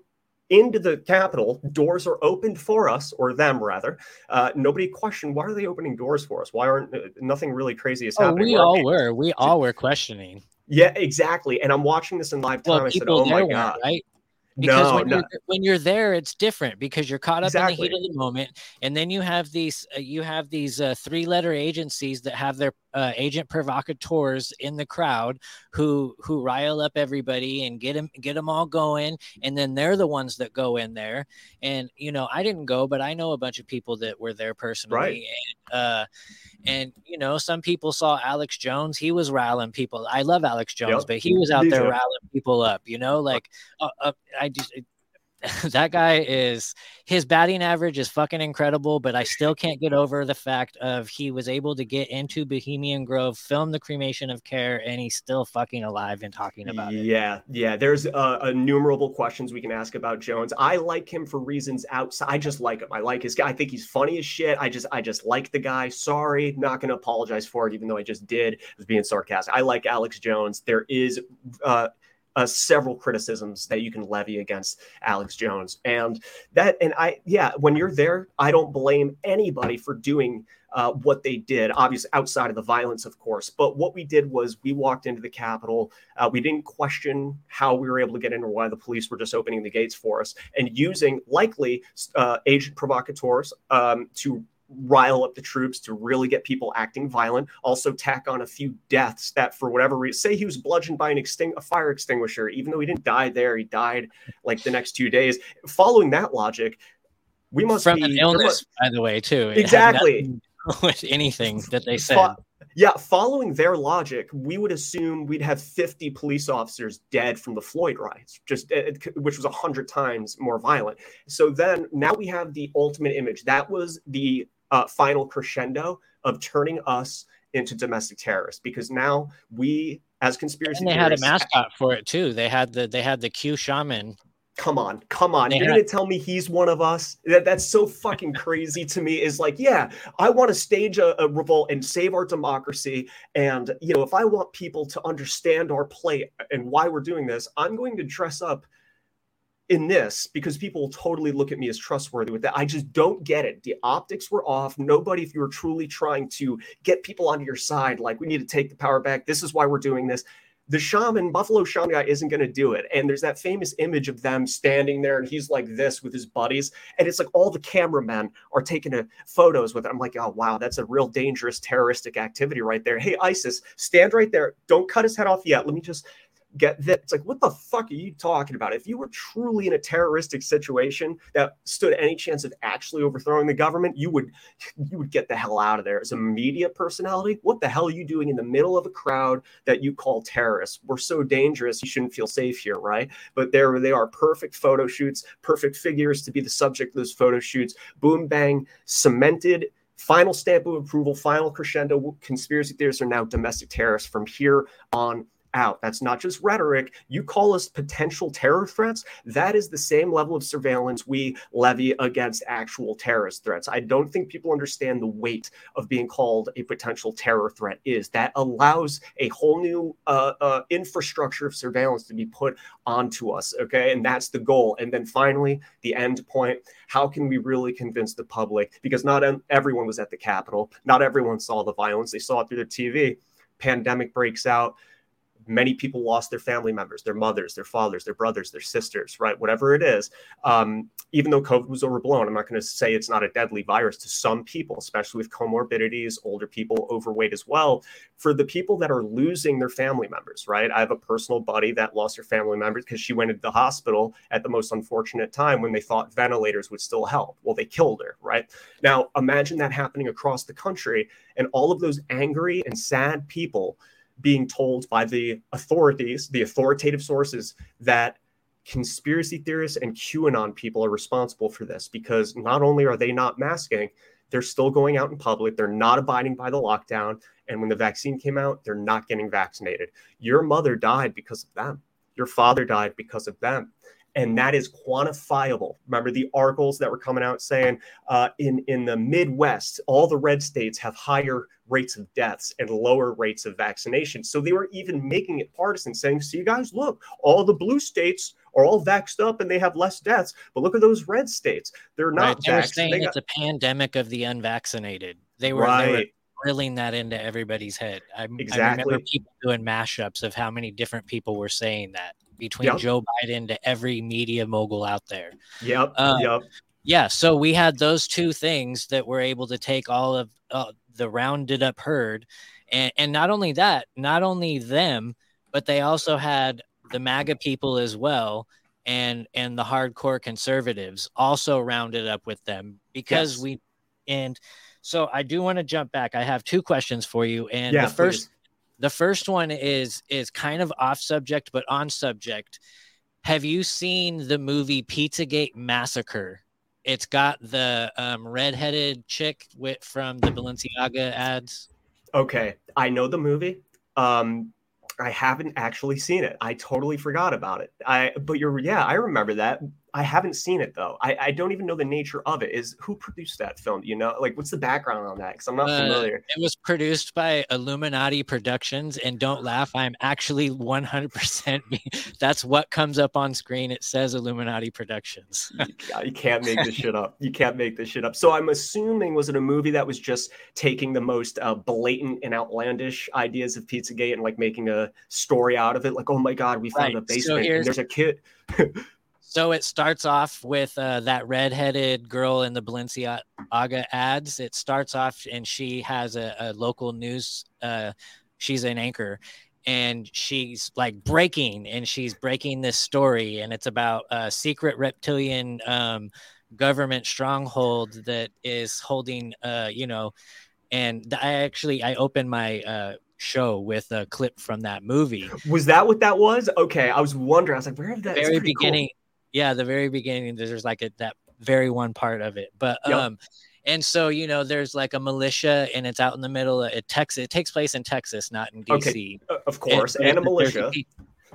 into the Capitol. Doors are opened for us, or them rather. Uh, nobody questioned why are they opening doors for us? Why aren't uh, nothing really crazy is oh, happening? We all were. We [LAUGHS] all were questioning. Yeah, exactly. And I'm watching this in live time. Well, I said, "Oh my god!" Right? Because No, when, no. You're, when you're there it's different because you're caught up Exactly. in the heat of the moment and then you have these uh, you have these uh, three letter agencies that have their uh, agent provocateurs in the crowd who who rile up everybody and get them get them all going and then they're the ones that go in there and you know i didn't go but i know a bunch of people that were there personally Right. and uh and you know some people saw alex jones he was riling people i love alex jones Yep. but he was out there too. riling people up you know like uh, uh, i just [LAUGHS] that guy is his batting average is fucking incredible, but I still can't get over the fact of he was able to get into Bohemian Grove, film the cremation of care, and he's still fucking alive and talking about it. Yeah, yeah. There's uh, innumerable questions we can ask about Jones. I like him for reasons outside. I just like him. I like his guy. I think he's funny as shit. I just, I just like the guy. Sorry, not to apologize for it, even though I just did. I was being sarcastic. I like Alex Jones. There is uh, uh, several criticisms that you can levy against Alex Jones, and that, and I, yeah, when you're there, I don't blame anybody for doing uh, what they did, obviously outside of the violence, of course. But what we did was we walked into the Capitol. Uh, we didn't question how we were able to get in or why the police were just opening the gates for us and using likely uh, agent provocateurs um, to rile up the troops to really get people acting violent. Also, tack on a few deaths that, for whatever reason, say he was bludgeoned by an exting- a fire extinguisher, even though he didn't die there, he died like the next two days. Following that logic, we must From be an illness, must- by the way, too. It Exactly. nothing to do [LAUGHS] With anything that they said. Fo- yeah, following their logic, we would assume we'd have 50 police officers dead from the Floyd riots, just eh, it- which was 100 times more violent. So then now we have the ultimate image. That was the uh, final crescendo of turning us into domestic terrorists because now we as conspiracy and they had a mascot for it too. They had the they had the Q shaman. come on come on They you're had- gonna tell me he's one of us that, that's so fucking crazy to me is like yeah i want to stage a, a revolt and save our democracy and you know if i want people to understand our play and why we're doing this i'm going to dress up in this because people will totally look at me as trustworthy with that i just don't get it the optics were off nobody if you were truly trying to get people onto your side like we need to take the power back this is why we're doing this the shaman, Buffalo Shaman guy, isn't going to do it. And there's that famous image of them standing there, and he's like this with his buddies, and it's like all the cameramen are taking a, photos with it. I'm like, oh wow, that's a real dangerous terroristic activity right there. Hey, ISIS, stand right there. Don't cut his head off yet. Let me just get that. It's like, what the fuck are you talking about? If you were truly in a terroristic situation that stood any chance of actually overthrowing the government, you would you would get the hell out of there. As a media personality, what the hell are you doing in the middle of a crowd that you call terrorists? We're so dangerous, you shouldn't feel safe here, right? But there they are, perfect photo shoots, perfect figures to be the subject of those photo shoots. Boom bang, cemented final stamp of approval, final crescendo. Conspiracy theorists are now domestic terrorists from here on out. That's not just rhetoric. You call us potential terror threats. That is the same level of surveillance we levy against actual terrorist threats. I don't think people understand the weight of being called a potential terror threat is. That allows a whole new uh, uh, infrastructure of surveillance to be put onto us. Okay. And that's the goal. And then finally, the end point how can we really convince the public? Because not everyone was at the Capitol, not everyone saw the violence, they saw it through their TV. Pandemic breaks out many people lost their family members, their mothers, their fathers, their brothers, their sisters, right? Whatever it is. Um, even though COVID was overblown, I'm not going to say it's not a deadly virus to some people, especially with comorbidities, older people, overweight as well. For the people that are losing their family members, right? I have a personal buddy that lost her family members because she went into the hospital at the most unfortunate time when they thought ventilators would still help. Well, they killed her, right? Now, imagine that happening across the country and all of those angry and sad people being told by the authorities, the authoritative sources, that conspiracy theorists and QAnon people are responsible for this because not only are they not masking, they're still going out in public, they're not abiding by the lockdown. And when the vaccine came out, they're not getting vaccinated. Your mother died because of them, your father died because of them. And that is quantifiable. Remember the articles that were coming out saying uh, in in the Midwest, all the red states have higher rates of deaths and lower rates of vaccination. So they were even making it partisan, saying, "See, you guys, look, all the blue states are all vaxxed up and they have less deaths, but look at those red states; they're not Right. They were vaxxed. saying They it's got- a pandemic of the unvaccinated. They were, they were drilling that into everybody's head. I, I Exactly. remember people doing mashups of how many different people were saying that. Between Yep. Joe Biden to every media mogul out there. Yep. Uh, yep. Yeah, so we had those two things that were able to take all of uh, the rounded up herd, and and not only that, not only them, but they also had the MAGA people as well, and and the hardcore conservatives also rounded up with them because Yes. we, and so I do want to jump back. I have two questions for you, and Yeah, the first please. The first one is is kind of off subject but on subject. Have you seen the movie Pizzagate Massacre? It's got the um, redheaded chick with from the Balenciaga ads. Okay, I know the movie. Um, I haven't actually seen it. I totally forgot about it. I but you're yeah, I remember that. I haven't seen it though. I, I don't even know the nature of it. Is who produced that film? You know? Like, what's the background on that? Because I'm not Uh, familiar. It was produced by Illuminati Productions, and don't laugh, I'm actually 100%. [LAUGHS] That's what comes up on screen. It says Illuminati Productions. Yeah, [LAUGHS] you can't make this shit up. You can't make this shit up. So I'm assuming was it a movie that was just taking the most uh, blatant and outlandish ideas of Pizzagate and like making a story out of it? Like, oh my god, we found Right, a so basement and there's a kid. [LAUGHS] So it starts off with uh, that redheaded girl in the Balenciaga ads. It starts off, and she has a, a local news. Uh, she's an anchor, and she's like breaking, and she's breaking this story, and it's about a secret reptilian um, government stronghold that is holding, uh, you know, and I actually I opened my uh, show with a clip from that movie Was that what that was? Okay, I was wondering. I was like, where have that? very beginning. cool. Yeah the very beginning there's like a, that very one part of it but Yep. um and so you know there's like a militia and it's out in the middle of it texas it takes place in texas not in dc Okay, Uh, of course, And- and a but there's the militia.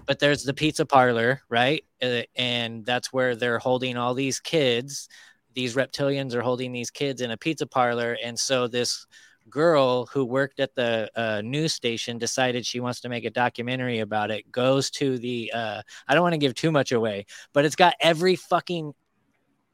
but there's the pizza parlor right uh, and that's where they're holding all these kids these reptilians are holding these kids in a pizza parlor and so this girl who worked at the uh, news station decided she wants to make a documentary about it goes to the uh, i don't want to give too much away but it's got every fucking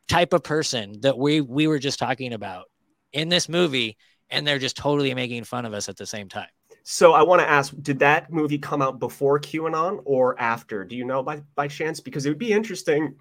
type of person that we we were just talking about in this movie and they're just totally making fun of us at the same time So I want to ask, did that movie come out before QAnon or after? Do you know by by chance? Because it would be interesting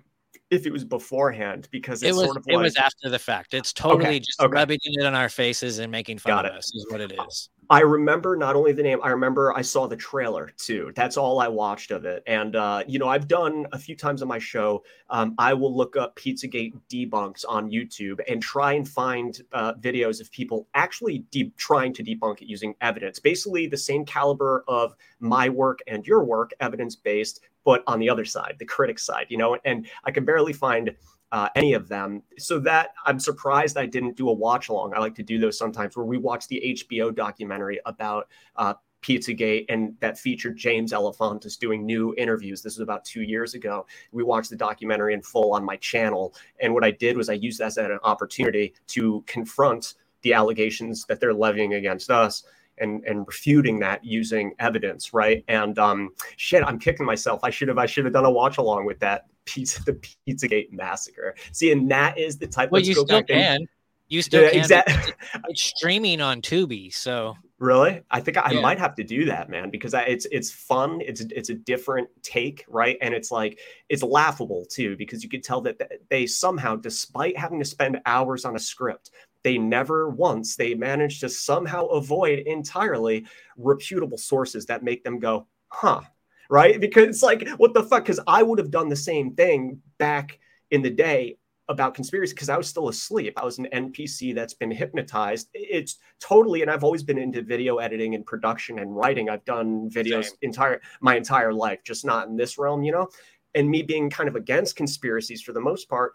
if it was beforehand, because it was sort of it like was after the fact it's totally Okay, just okay. rubbing it on our faces and making fun Got of it. us is what it is I remember not only the name, I remember I saw the trailer too. That's all I watched of it. And, uh, you know, I've done a few times on my show, um, I will look up Pizzagate debunks on YouTube and try and find uh, videos of people actually de- trying to debunk it using evidence. Basically, the same caliber of my work and your work, evidence based, but on the other side, the critic side, you know, and I can barely find uh, any of them. So that I'm surprised I didn't do a watch along. I like to do those sometimes where we watch the HBO documentary about uh, Pizzagate and that featured James Alefantis doing new interviews. This was about two years ago. We watched the documentary in full on my channel. And what I did was I used that as an opportunity to confront the allegations that they're levying against us. And, and refuting that using evidence, right? And um, shit, I'm kicking myself. I should have I should have done a watch along with that pizza [LAUGHS] the Pizzagate massacre. See, and that is the type. well you still back and- can you still Yeah, can exactly. it's, it's streaming on tubi so Really? I think I Yeah. might have to do that, man, because I, it's it's fun. It's it's a different take, right? And it's like it's laughable too, because you could tell that they somehow, despite having to spend hours on a script, they never once they managed to somehow avoid entirely reputable sources that make them go, huh? Right? Because it's like, what the fuck? Because I would have done the same thing back in the day about conspiracy because I was still asleep. I was an NPC that's been hypnotized. It's totally, and I've always been into video editing and production and writing. I've done videos Same. entire my entire life, just not in this realm, you know. And me being kind of against conspiracies for the most part,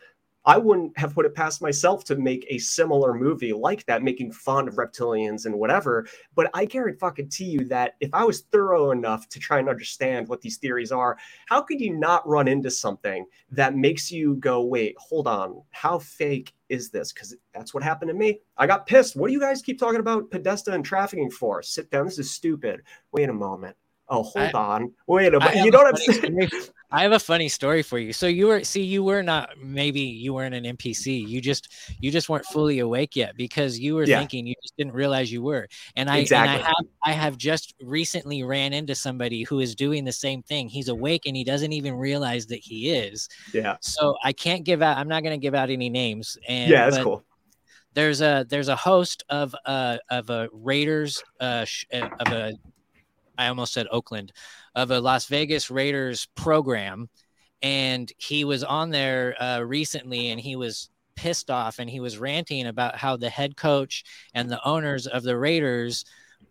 I wouldn't have put it past myself to make a similar movie like that, making fun of reptilians and whatever. But I guarantee fucking to you that if I was thorough enough to try and understand what these theories are, how could you not run into something that makes you go, wait, hold on, how fake is this? Because that's what happened to me. I got pissed. What do you guys keep talking about Podesta and trafficking for? Sit down. This is stupid. Wait a moment. Oh, hold on. Wait a minute. You know what I'm saying? I have a funny story for you. So you were see you were not maybe you weren't an NPC. You just you just weren't fully awake yet because you were Yeah. thinking you just didn't realize you were. And I Exactly. and I have I have just recently ran into somebody who is doing the same thing. He's awake and he doesn't even realize that he is. Yeah. So I can't give out I'm not going to give out any names and Yeah, that's cool. there's a there's a host of a of a Raiders uh sh- uh, of a I almost said Oakland of a Las Vegas Raiders program and he was on there uh recently and he was pissed off and he was ranting about how the head coach and the owners of the Raiders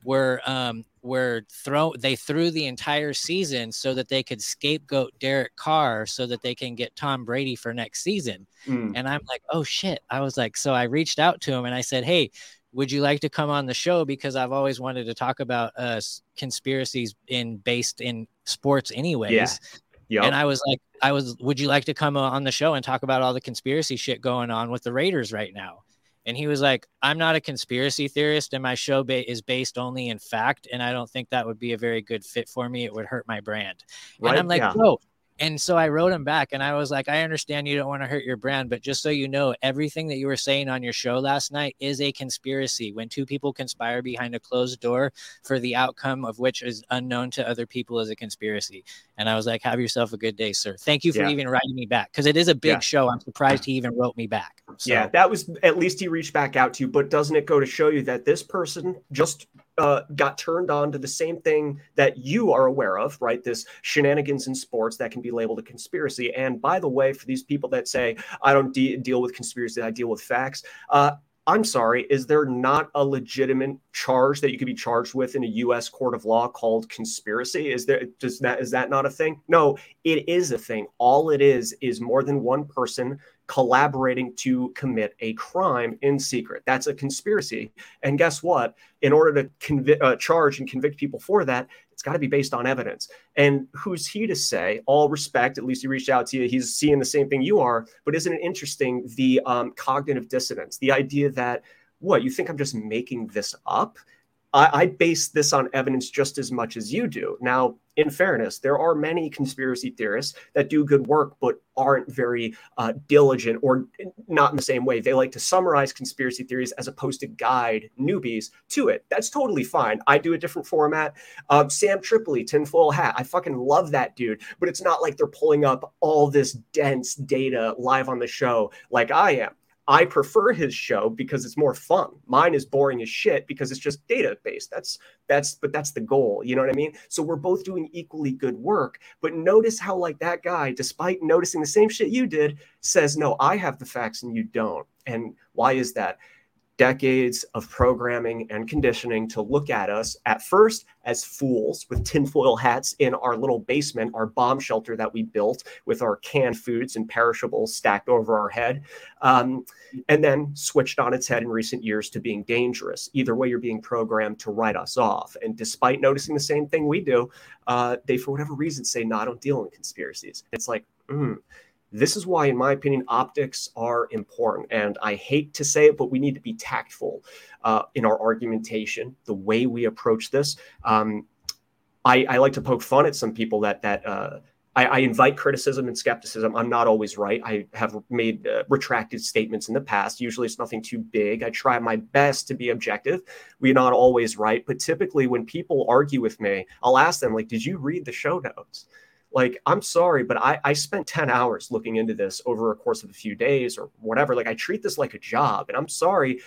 were um were throw they threw the entire season so that they could scapegoat Derek Carr so that they can get Tom Brady for next season Mm. and I'm like, oh shit. I was like, so I reached out to him and I said, hey, would you like to come on the show? Because I've always wanted to talk about uh, conspiracies in based in sports, anyways. Yeah. Yup. And I was like, I was, would you like to come on the show and talk about all the conspiracy shit going on with the Raiders right now? And he was like, I'm not a conspiracy theorist, and my show ba- is based only in fact. And I don't think that would be a very good fit for me. It would hurt my brand. Right? And I'm like, Yeah. And so I wrote him back and I was like, I understand you don't want to hurt your brand, but just so you know, everything that you were saying on your show last night is a conspiracy. When two people conspire behind a closed door for the outcome of which is unknown to other people is a conspiracy. And I was like, have yourself a good day, sir. Thank you for Yeah. even writing me back because it is a big Yeah. show. I'm surprised he even wrote me back. So, Yeah, that was at least he reached back out to you. But doesn't it go to show you that this person just uh, got turned on to the same thing that you are aware of, right? This shenanigans in sports that can be labeled a conspiracy. And by the way, for these people that say I don't de- deal with conspiracy, I deal with facts. Uh, I'm sorry, is there not a legitimate charge that you could be charged with in a U.S. court of law called conspiracy? Is there does that is that not a thing? No, it is a thing. All it is is more than one person collaborating to commit a crime in secret. That's a conspiracy. And guess what? In order to convict, uh, charge and convict people for that, it's got to be based on evidence. And who's he to say? All respect, at least he reached out to you. He's seeing the same thing you are. But isn't it interesting the um, cognitive dissonance, the idea that what you think I'm just making this up? I, I base this on evidence just as much as you do. Now, in fairness, there are many conspiracy theorists that do good work, but aren't very uh, diligent or not in the same way. They like to summarize conspiracy theories as opposed to guide newbies to it. That's totally fine. I do a different format. Um, Sam Tripoli, tinfoil hat. I fucking love that dude, but it's not like they're pulling up all this dense data live on the show like I am. I prefer his show because it's more fun. Mine is boring as shit because it's just data based. That's that's but that's the goal. You know what I mean? So we're both doing equally good work. But notice how like that guy, despite noticing the same shit you did, says, "No, I have the facts and you don't." And why is that? Decades of programming and conditioning to look at us at first as fools with tinfoil hats in our little basement, our bomb shelter that we built with our canned foods and perishables stacked over our head, um, and then switched on its head in recent years to being dangerous. Either way, you're being programmed to write us off. And despite noticing the same thing we do, uh, they, for whatever reason, say, no, I don't deal in conspiracies. It's like, mm, this is why, in my opinion, optics are important. And I hate to say it, but we need to be tactful uh, in our argumentation, the way we approach this. Um, I, I, like to poke fun at some people that that uh, I, I, invite criticism and skepticism. I'm not always right. I have made uh, retracted statements in the past. Usually, it's nothing too big. I try my best to be objective. We're not always right, but typically, when people argue with me, I'll ask them like, "Did you read the show notes?" Like i'm sorry but I, I spent 10 hours looking into this over a course of a few days or whatever. Like i treat this like a job and i'm sorry.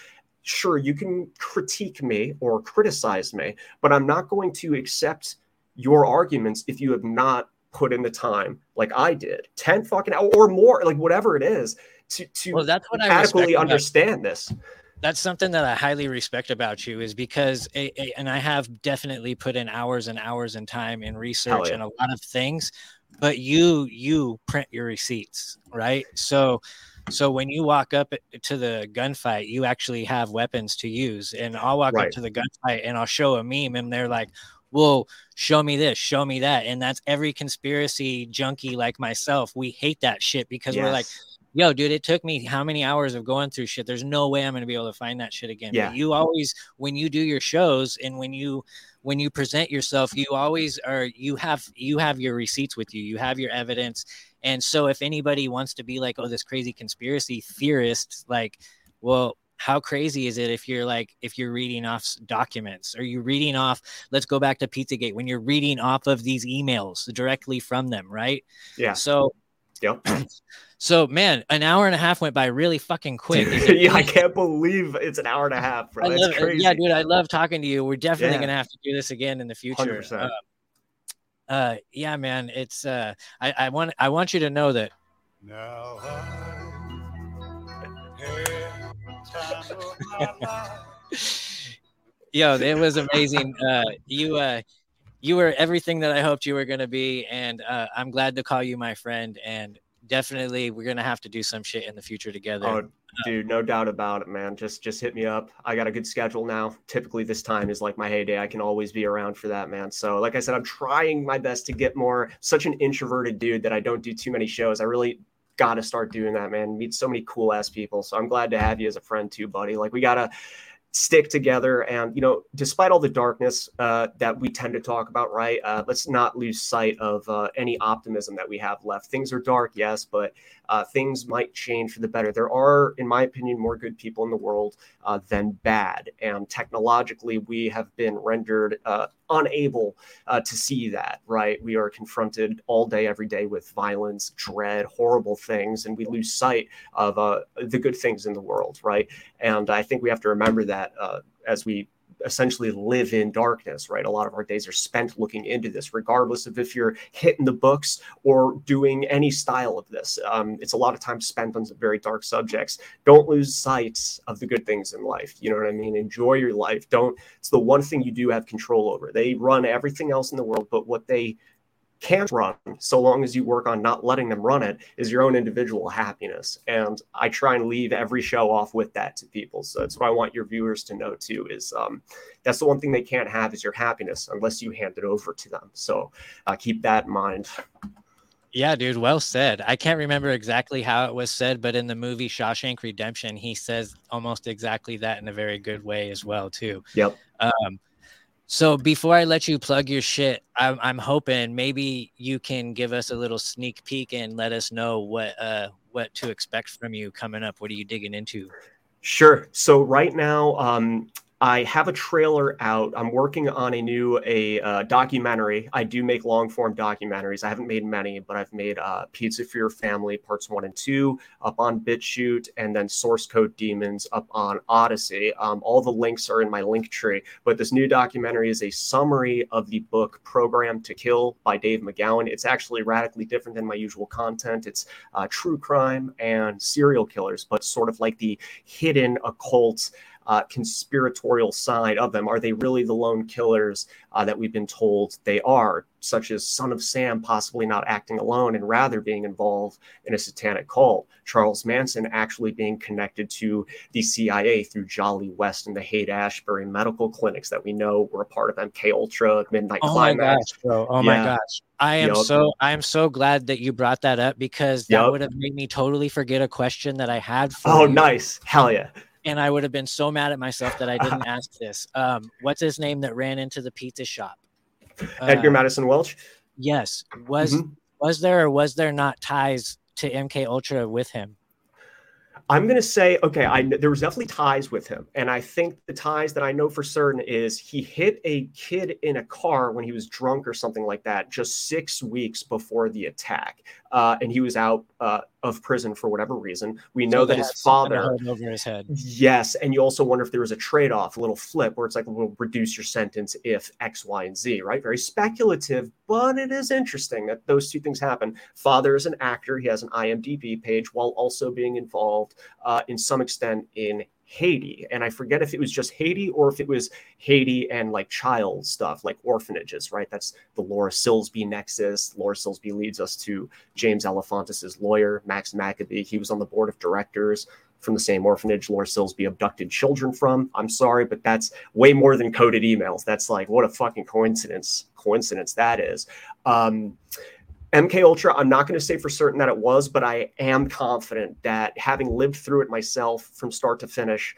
Sure you can critique me or criticize me but i'm not going to accept your arguments if you have not put in the time like i did. 10 fucking hours or more like whatever it is to, to well, that's what adequately I understand this that's something that I highly respect about you is because, it, it, and I have definitely put in hours and hours and time in research yeah. and a lot of things, but you, you print your receipts, right? So, so when you walk up to the gunfight, you actually have weapons to use and I'll walk right. up to the gunfight and I'll show a meme and they're like, well, show me this, show me that. And that's every conspiracy junkie like myself. We hate that shit because yes. we're like, yo, dude, it took me how many hours of going through shit. There's no way I'm going to be able to find that shit again. Yeah. But you always, when you do your shows and when you, when you present yourself, you always are you have you have your receipts with you, you have your evidence. And so if anybody wants to be like, oh, this crazy conspiracy theorist, like, well, how crazy is it if you're like if you're reading off documents or you're reading off let's go back to pizzagate when you're reading off of these emails directly from them right yeah so yep [CLEARS THROAT] so man an hour and a half went by really fucking quick [LAUGHS] yeah i can't believe it's an hour and a half bro. I love, yeah dude i love talking to you we're definitely Yeah. gonna have to do this again in the future 100%. uh, uh yeah man it's uh i i want i want you to know that Now I've had time of my life. [LAUGHS] yo it was amazing uh you uh you were everything that i hoped you were going to be and uh i'm glad to call you my friend and definitely we're going to have to do some shit in the future together Oh, dude, no doubt about it, man. Just just hit me up. I got a good schedule now. Typically, this time is like my heyday. I can always be around for that, man. So, like I said, I'm trying my best to get more. Such an introverted dude that I don't do too many shows. I really got to start doing that, man. Meet so many cool ass people. So I'm glad to have you as a friend too, buddy. Like we gotta stick together and you know despite all the darkness uh, that we tend to talk about right uh, let's not lose sight of uh, any optimism that we have left. Things are dark yes but uh, things might change for the better. There are in my opinion more good people in the world uh, than bad. And technologically we have been rendered uh, unable uh, to see that right? We are confronted all day every day with violence dread horrible things and we lose sight of uh, the good things in the world right? And I think we have to remember that uh, as we essentially live in darkness, right? A lot of our days are spent looking into this, regardless of if you're hitting the books or doing any style of this. Um, it's a lot of time spent on some very dark subjects. Don't lose sight of the good things in life. You know what I mean? Enjoy your life. Don't, it's the one thing you do have control over. They run everything else in the world, but what they can't run so long as you work on not letting them run it is your own individual happiness and i try and leave every show off with that to people so that's what i want your viewers to know too is um, that's the one thing they can't have is your happiness unless you hand it over to them so uh, keep that in mind Yeah, dude, well said. I can't remember exactly how it was said, but in the movie Shawshank Redemption, he says almost exactly that in a very good way as well, too. Yep. Um, so before I let you plug your shit, I'm, I'm hoping maybe you can give us a little sneak peek and let us know what uh what to expect from you coming up. What are you digging into? Sure. So right now, um, I have a trailer out. I'm working on a new a uh, documentary. I do make long form documentaries. I haven't made many, but I've made uh, Pizza for Your Family parts one and two up on BitChute, and then Source Code Demons up on Odysee. Um, all the links are in my link tree. But this new documentary is a summary of the book Programmed to Kill by Dave McGowan. It's actually radically different than my usual content. It's uh, true crime and serial killers, but sort of like the hidden occult uh, conspiratorial side of them. Are they really the lone killers uh, that we've been told they are? Such as Son of Sam possibly not acting alone and rather being involved in a satanic cult. Charles Manson actually being connected to the CIA through Jolly West and the Haight Ashbury medical clinics that we know were a part of MK Ultra, Midnight Oh my gosh! Oh my gosh! I am Yup. so I am so glad that you brought that up because that Yup. would have made me totally forget a question that I had for Oh, you. nice. Hell yeah. And I would have been so mad at myself that I didn't [LAUGHS] ask this. Um, what's his name that ran into the pizza shop? Edgar Uh, Maddison Welch. Yes. Was Mhm. was there or was there not ties to MK Ultra with him? I'm gonna say, okay, I there was definitely ties with him, and I think the ties that I know for certain is he hit a kid in a car when he was drunk or something like that, just six weeks before the attack, uh, and he was out uh, of prison for whatever reason. We know So that his father, over his head. yes, and you also wonder if there was a trade-off, a little flip, where it's like, we'll reduce your sentence if X, Y, and Z, right? Very speculative, but it is interesting that those two things happen. Father is an actor; he has an IMDb page while also being involved uh, in some extent in Haiti. And I forget if it was just Haiti or if it was Haiti and like child stuff, like orphanages, right? That's the Laura Silsby nexus. Laura Silsby leads us to James Alefantis' lawyer, Max Maccabee. He was on the board of directors from the same orphanage Laura Silsby abducted children from. I'm sorry, but that's way more than coded emails. That's like, what a fucking coincidence. Coincidence that is. Um, MK Ultra, I'm not going to say for certain that it was, but I am confident that having lived through it myself from start to finish,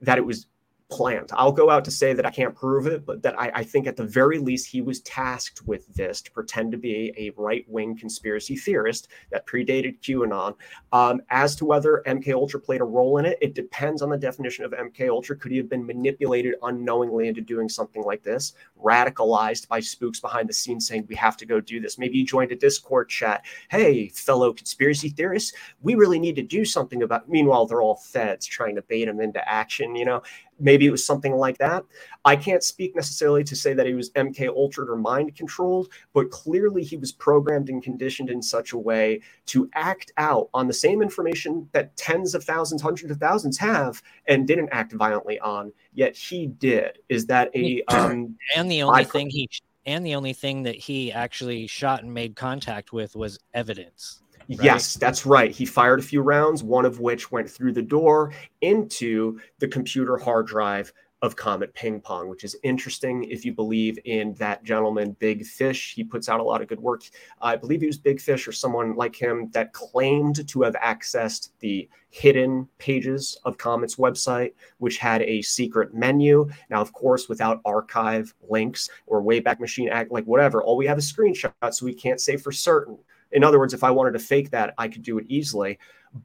that it was planned. I'll go out to say that I can't prove it, but that I, I think at the very least he was tasked with this to pretend to be a right wing conspiracy theorist that predated QAnon. Um, as to whether MK Ultra played a role in it, it depends on the definition of MK Ultra. Could he have been manipulated unknowingly into doing something like this, radicalized by spooks behind the scenes saying we have to go do this? Maybe he joined a Discord chat. Hey, fellow conspiracy theorists, we really need to do something about. Meanwhile, they're all feds trying to bait him into action. You know, maybe it was something like that. I can't speak necessarily to say that he was MK ultra or mind controlled, but clearly he was programmed and conditioned in such a way to act out on the same information that tens of thousands, hundreds of thousands have and didn't act violently on. Yet he did. Is that a um, [CLEARS THROAT] and the only thing he and the only thing that he actually shot and made contact with was evidence. Right? Yes, that's right. He fired a few rounds, one of which went through the door into the computer hard drive of Comet Ping Pong, which is interesting if you believe in that gentleman, Big Fish. He puts out a lot of good work. I believe he was Big Fish or someone like him that claimed to have accessed the hidden pages of Comet's website, which had a secret menu. Now, of course, without archive links or Wayback Machine Act, like whatever, all we have is screenshots, so we can't say for certain. In other words, if I wanted to fake that, I could do it easily.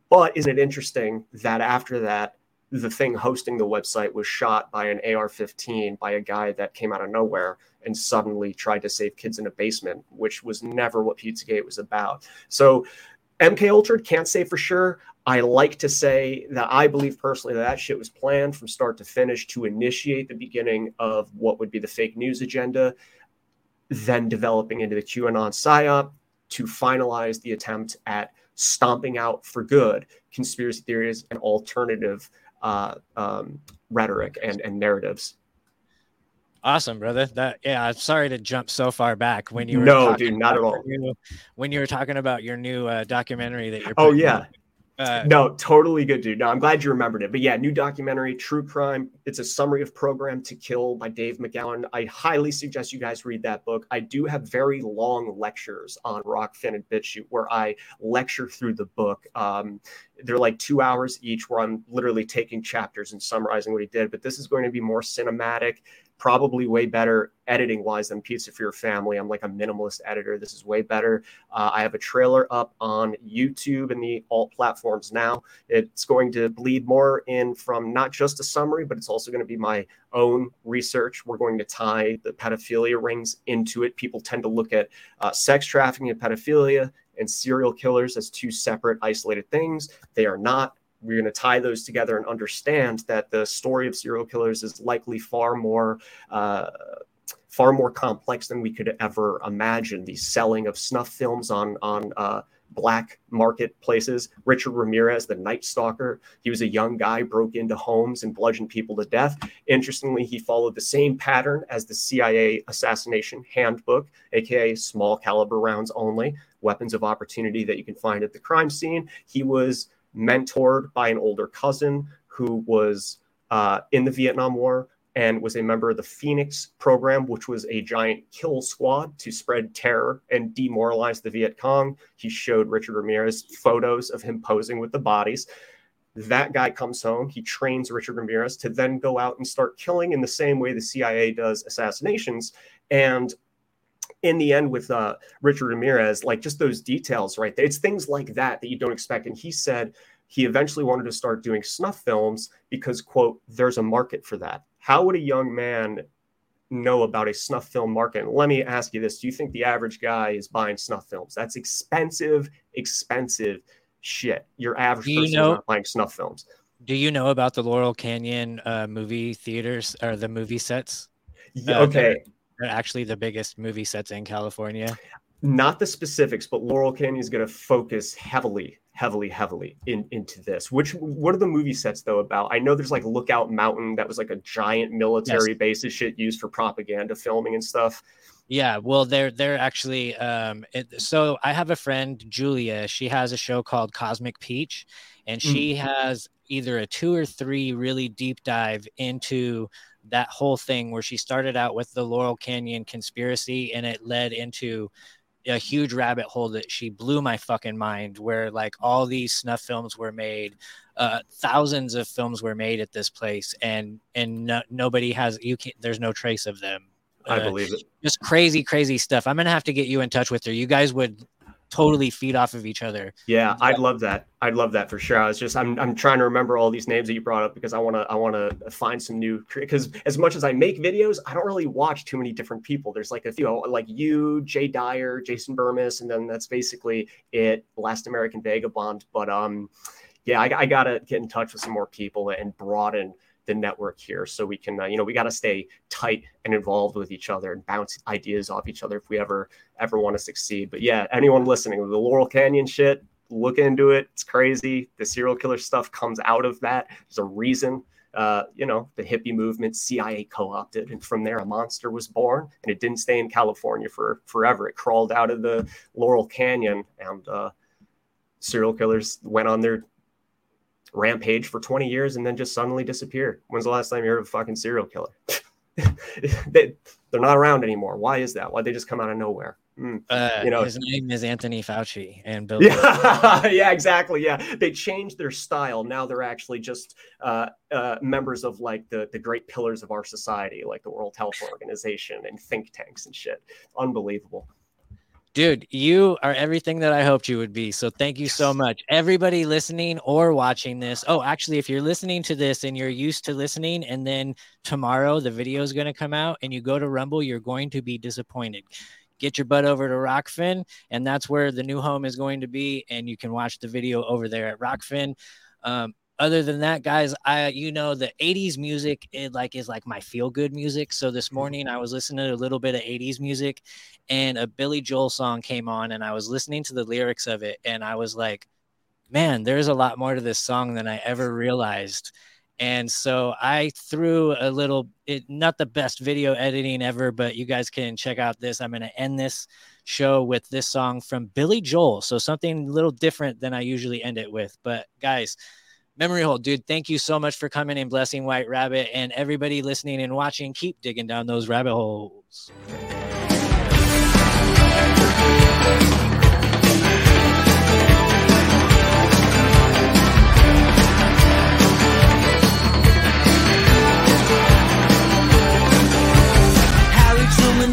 But isn't it interesting that after that, the thing hosting the website was shot by an AR 15 by a guy that came out of nowhere and suddenly tried to save kids in a basement, which was never what Pizzagate was about. So, MK Ultra can't say for sure. I like to say that I believe personally that that shit was planned from start to finish to initiate the beginning of what would be the fake news agenda, then developing into the QAnon psyop, to finalize the attempt at stomping out for good conspiracy theories and alternative uh, um, rhetoric and, and narratives. Awesome, brother. That yeah. I'm sorry to jump so far back when you were no, dude, not at all. New, when you were talking about your new uh, documentary that you're. Oh yeah, uh, no, totally good, dude. No, I'm glad you remembered it. But yeah, new documentary, True Crime. It's a summary of Programmed to Kill by Dave McGowan. I highly suggest you guys read that book. I do have very long lectures on Rokfin and BitChute where I lecture through the book. Um, they're like two hours each where I'm literally taking chapters and summarizing what he did. But this is going to be more cinematic probably way better editing wise than Pizza for Your Family. I'm like a minimalist editor. This is way better. Uh, I have a trailer up on YouTube and the alt platforms now. It's going to bleed more in from not just a summary, but it's also going to be my own research. We're going to tie the pedophilia rings into it. People tend to look at uh, sex trafficking and pedophilia and serial killers as two separate, isolated things. They are not we're going to tie those together and understand that the story of serial killers is likely far more uh, far more complex than we could ever imagine. The selling of snuff films on on uh, black marketplaces. Richard Ramirez, the Night Stalker, he was a young guy, broke into homes and bludgeoned people to death. Interestingly, he followed the same pattern as the CIA assassination handbook, aka small caliber rounds only, weapons of opportunity that you can find at the crime scene. He was mentored by an older cousin who was uh, in the Vietnam War and was a member of the Phoenix program, which was a giant kill squad to spread terror and demoralize the Viet Cong. He showed Richard Ramirez photos of him posing with the bodies. That guy comes home. He trains Richard Ramirez to then go out and start killing in the same way the CIA does assassinations. And in the end with uh, Richard Ramirez, like just those details, right? It's things like that that you don't expect. And he said he eventually wanted to start doing snuff films because, quote, there's a market for that. How would a young man know about a snuff film market? And let me ask you this Do you think the average guy is buying snuff films? That's expensive, expensive shit. Your average you person know, is not buying snuff films. Do you know about the Laurel Canyon uh, movie theaters or the movie sets? Yeah, okay. Uh, actually the biggest movie sets in California? Not the specifics, but Laurel Canyon is going to focus heavily, heavily, heavily in, into this. Which what are the movie sets though about? I know there's like Lookout Mountain that was like a giant military yes. base of shit used for propaganda filming and stuff. Yeah, well, they're they're actually. Um, it, so I have a friend, Julia. She has a show called Cosmic Peach, and she mm. has either a two or three really deep dive into that whole thing where she started out with the Laurel Canyon conspiracy and it led into a huge rabbit hole that she blew my fucking mind where like all these snuff films were made uh thousands of films were made at this place and and no, nobody has you can't there's no trace of them. I Uh, believe it. just crazy crazy stuff. I'm gonna have to get you in touch with her. You guys would totally feed off of each other Yeah, I'd love that. I'd love that for sure. I was just I'm I'm trying to remember all these names that you brought up because I want to I want to find some new because as much as I make videos, I don't really watch too many different people. There's like a few like you, Jay Dyer, Jason Bermas, and then that's basically it. Last American Vagabond, but um, yeah, I, I gotta get in touch with some more people and broaden the network here so we can uh, you know we got to stay tight and involved with each other and bounce ideas off each other if we ever ever want to succeed. But yeah anyone listening the laurel canyon shit look into it. It's crazy. The serial killer stuff comes out of that. There's a reason uh, you know the hippie movement cia co-opted and from there a monster was born and it didn't stay in california for forever. It crawled out of the laurel canyon and uh, serial killers went on their rampage for 20 years and then just suddenly disappear. When's the last time you heard of a fucking serial killer? [LAUGHS] they, they're not around anymore. Why is that? Why they just come out of nowhere? Hmm. uh You know- his name is anthony fauci and bill Yeah, [LAUGHS] yeah, exactly. Yeah, they changed their style. Now they're actually just uh, uh, members of like the the great pillars of our society, like the World Health Organization and think tanks and shit. Unbelievable. Dude, you are everything that I hoped you would be. So thank you so much. Everybody listening or watching this. Oh, actually, if you're listening to this and you're used to listening, and then tomorrow the video is going to come out and you go to Rumble, you're going to be disappointed. Get your butt over to Rokfin, and that's where the new home is going to be. And you can watch the video over there at Rokfin. Um, other than that, guys, I you know the 80s music it like is like my feel good music. So this mm-hmm. morning I was listening to a little bit of 80s music and a Billy Joel song came on and I was listening to the lyrics of it and I was like, man, there's a lot more to this song than I ever realized. And so I threw a little it not the best video editing ever, but you guys can check out this. I'm going to end this show with this song from Billy Joel. So something a little different than I usually end it with. But guys, Memory Hold, dude, thank you so much for coming and blessing White Rabbit and everybody listening and watching. Keep digging down those rabbit holes.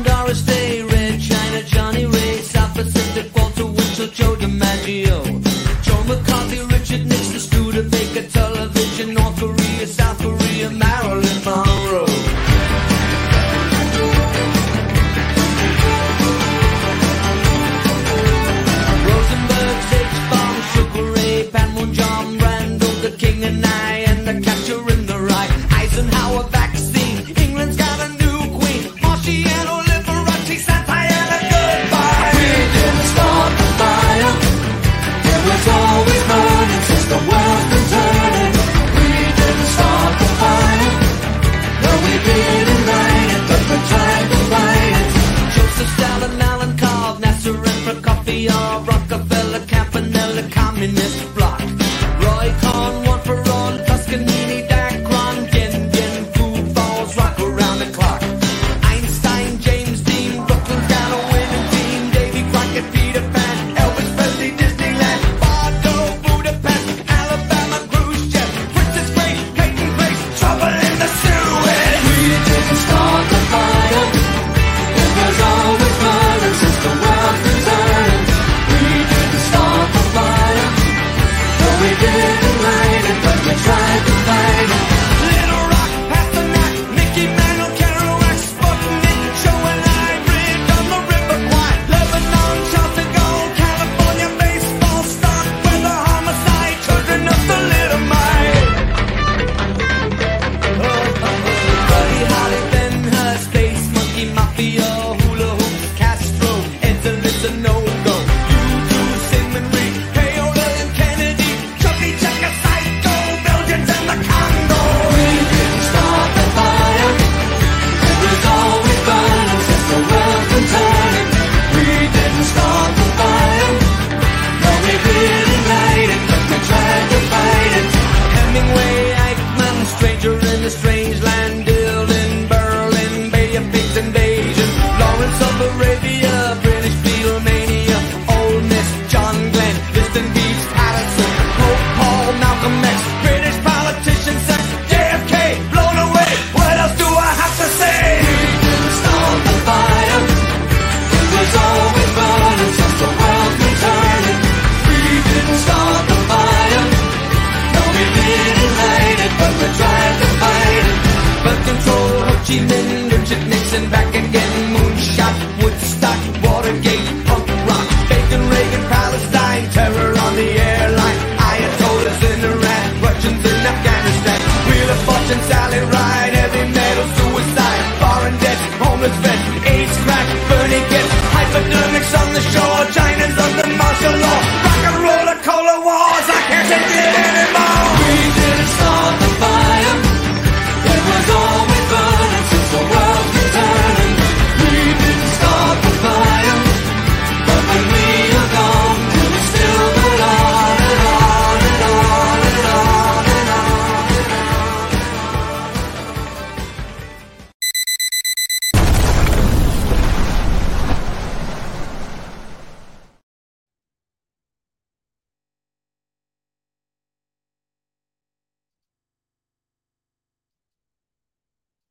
Doris Day, Red China, Johnny Ray, South Pacific, Walter Winchell, Joe DiMaggio until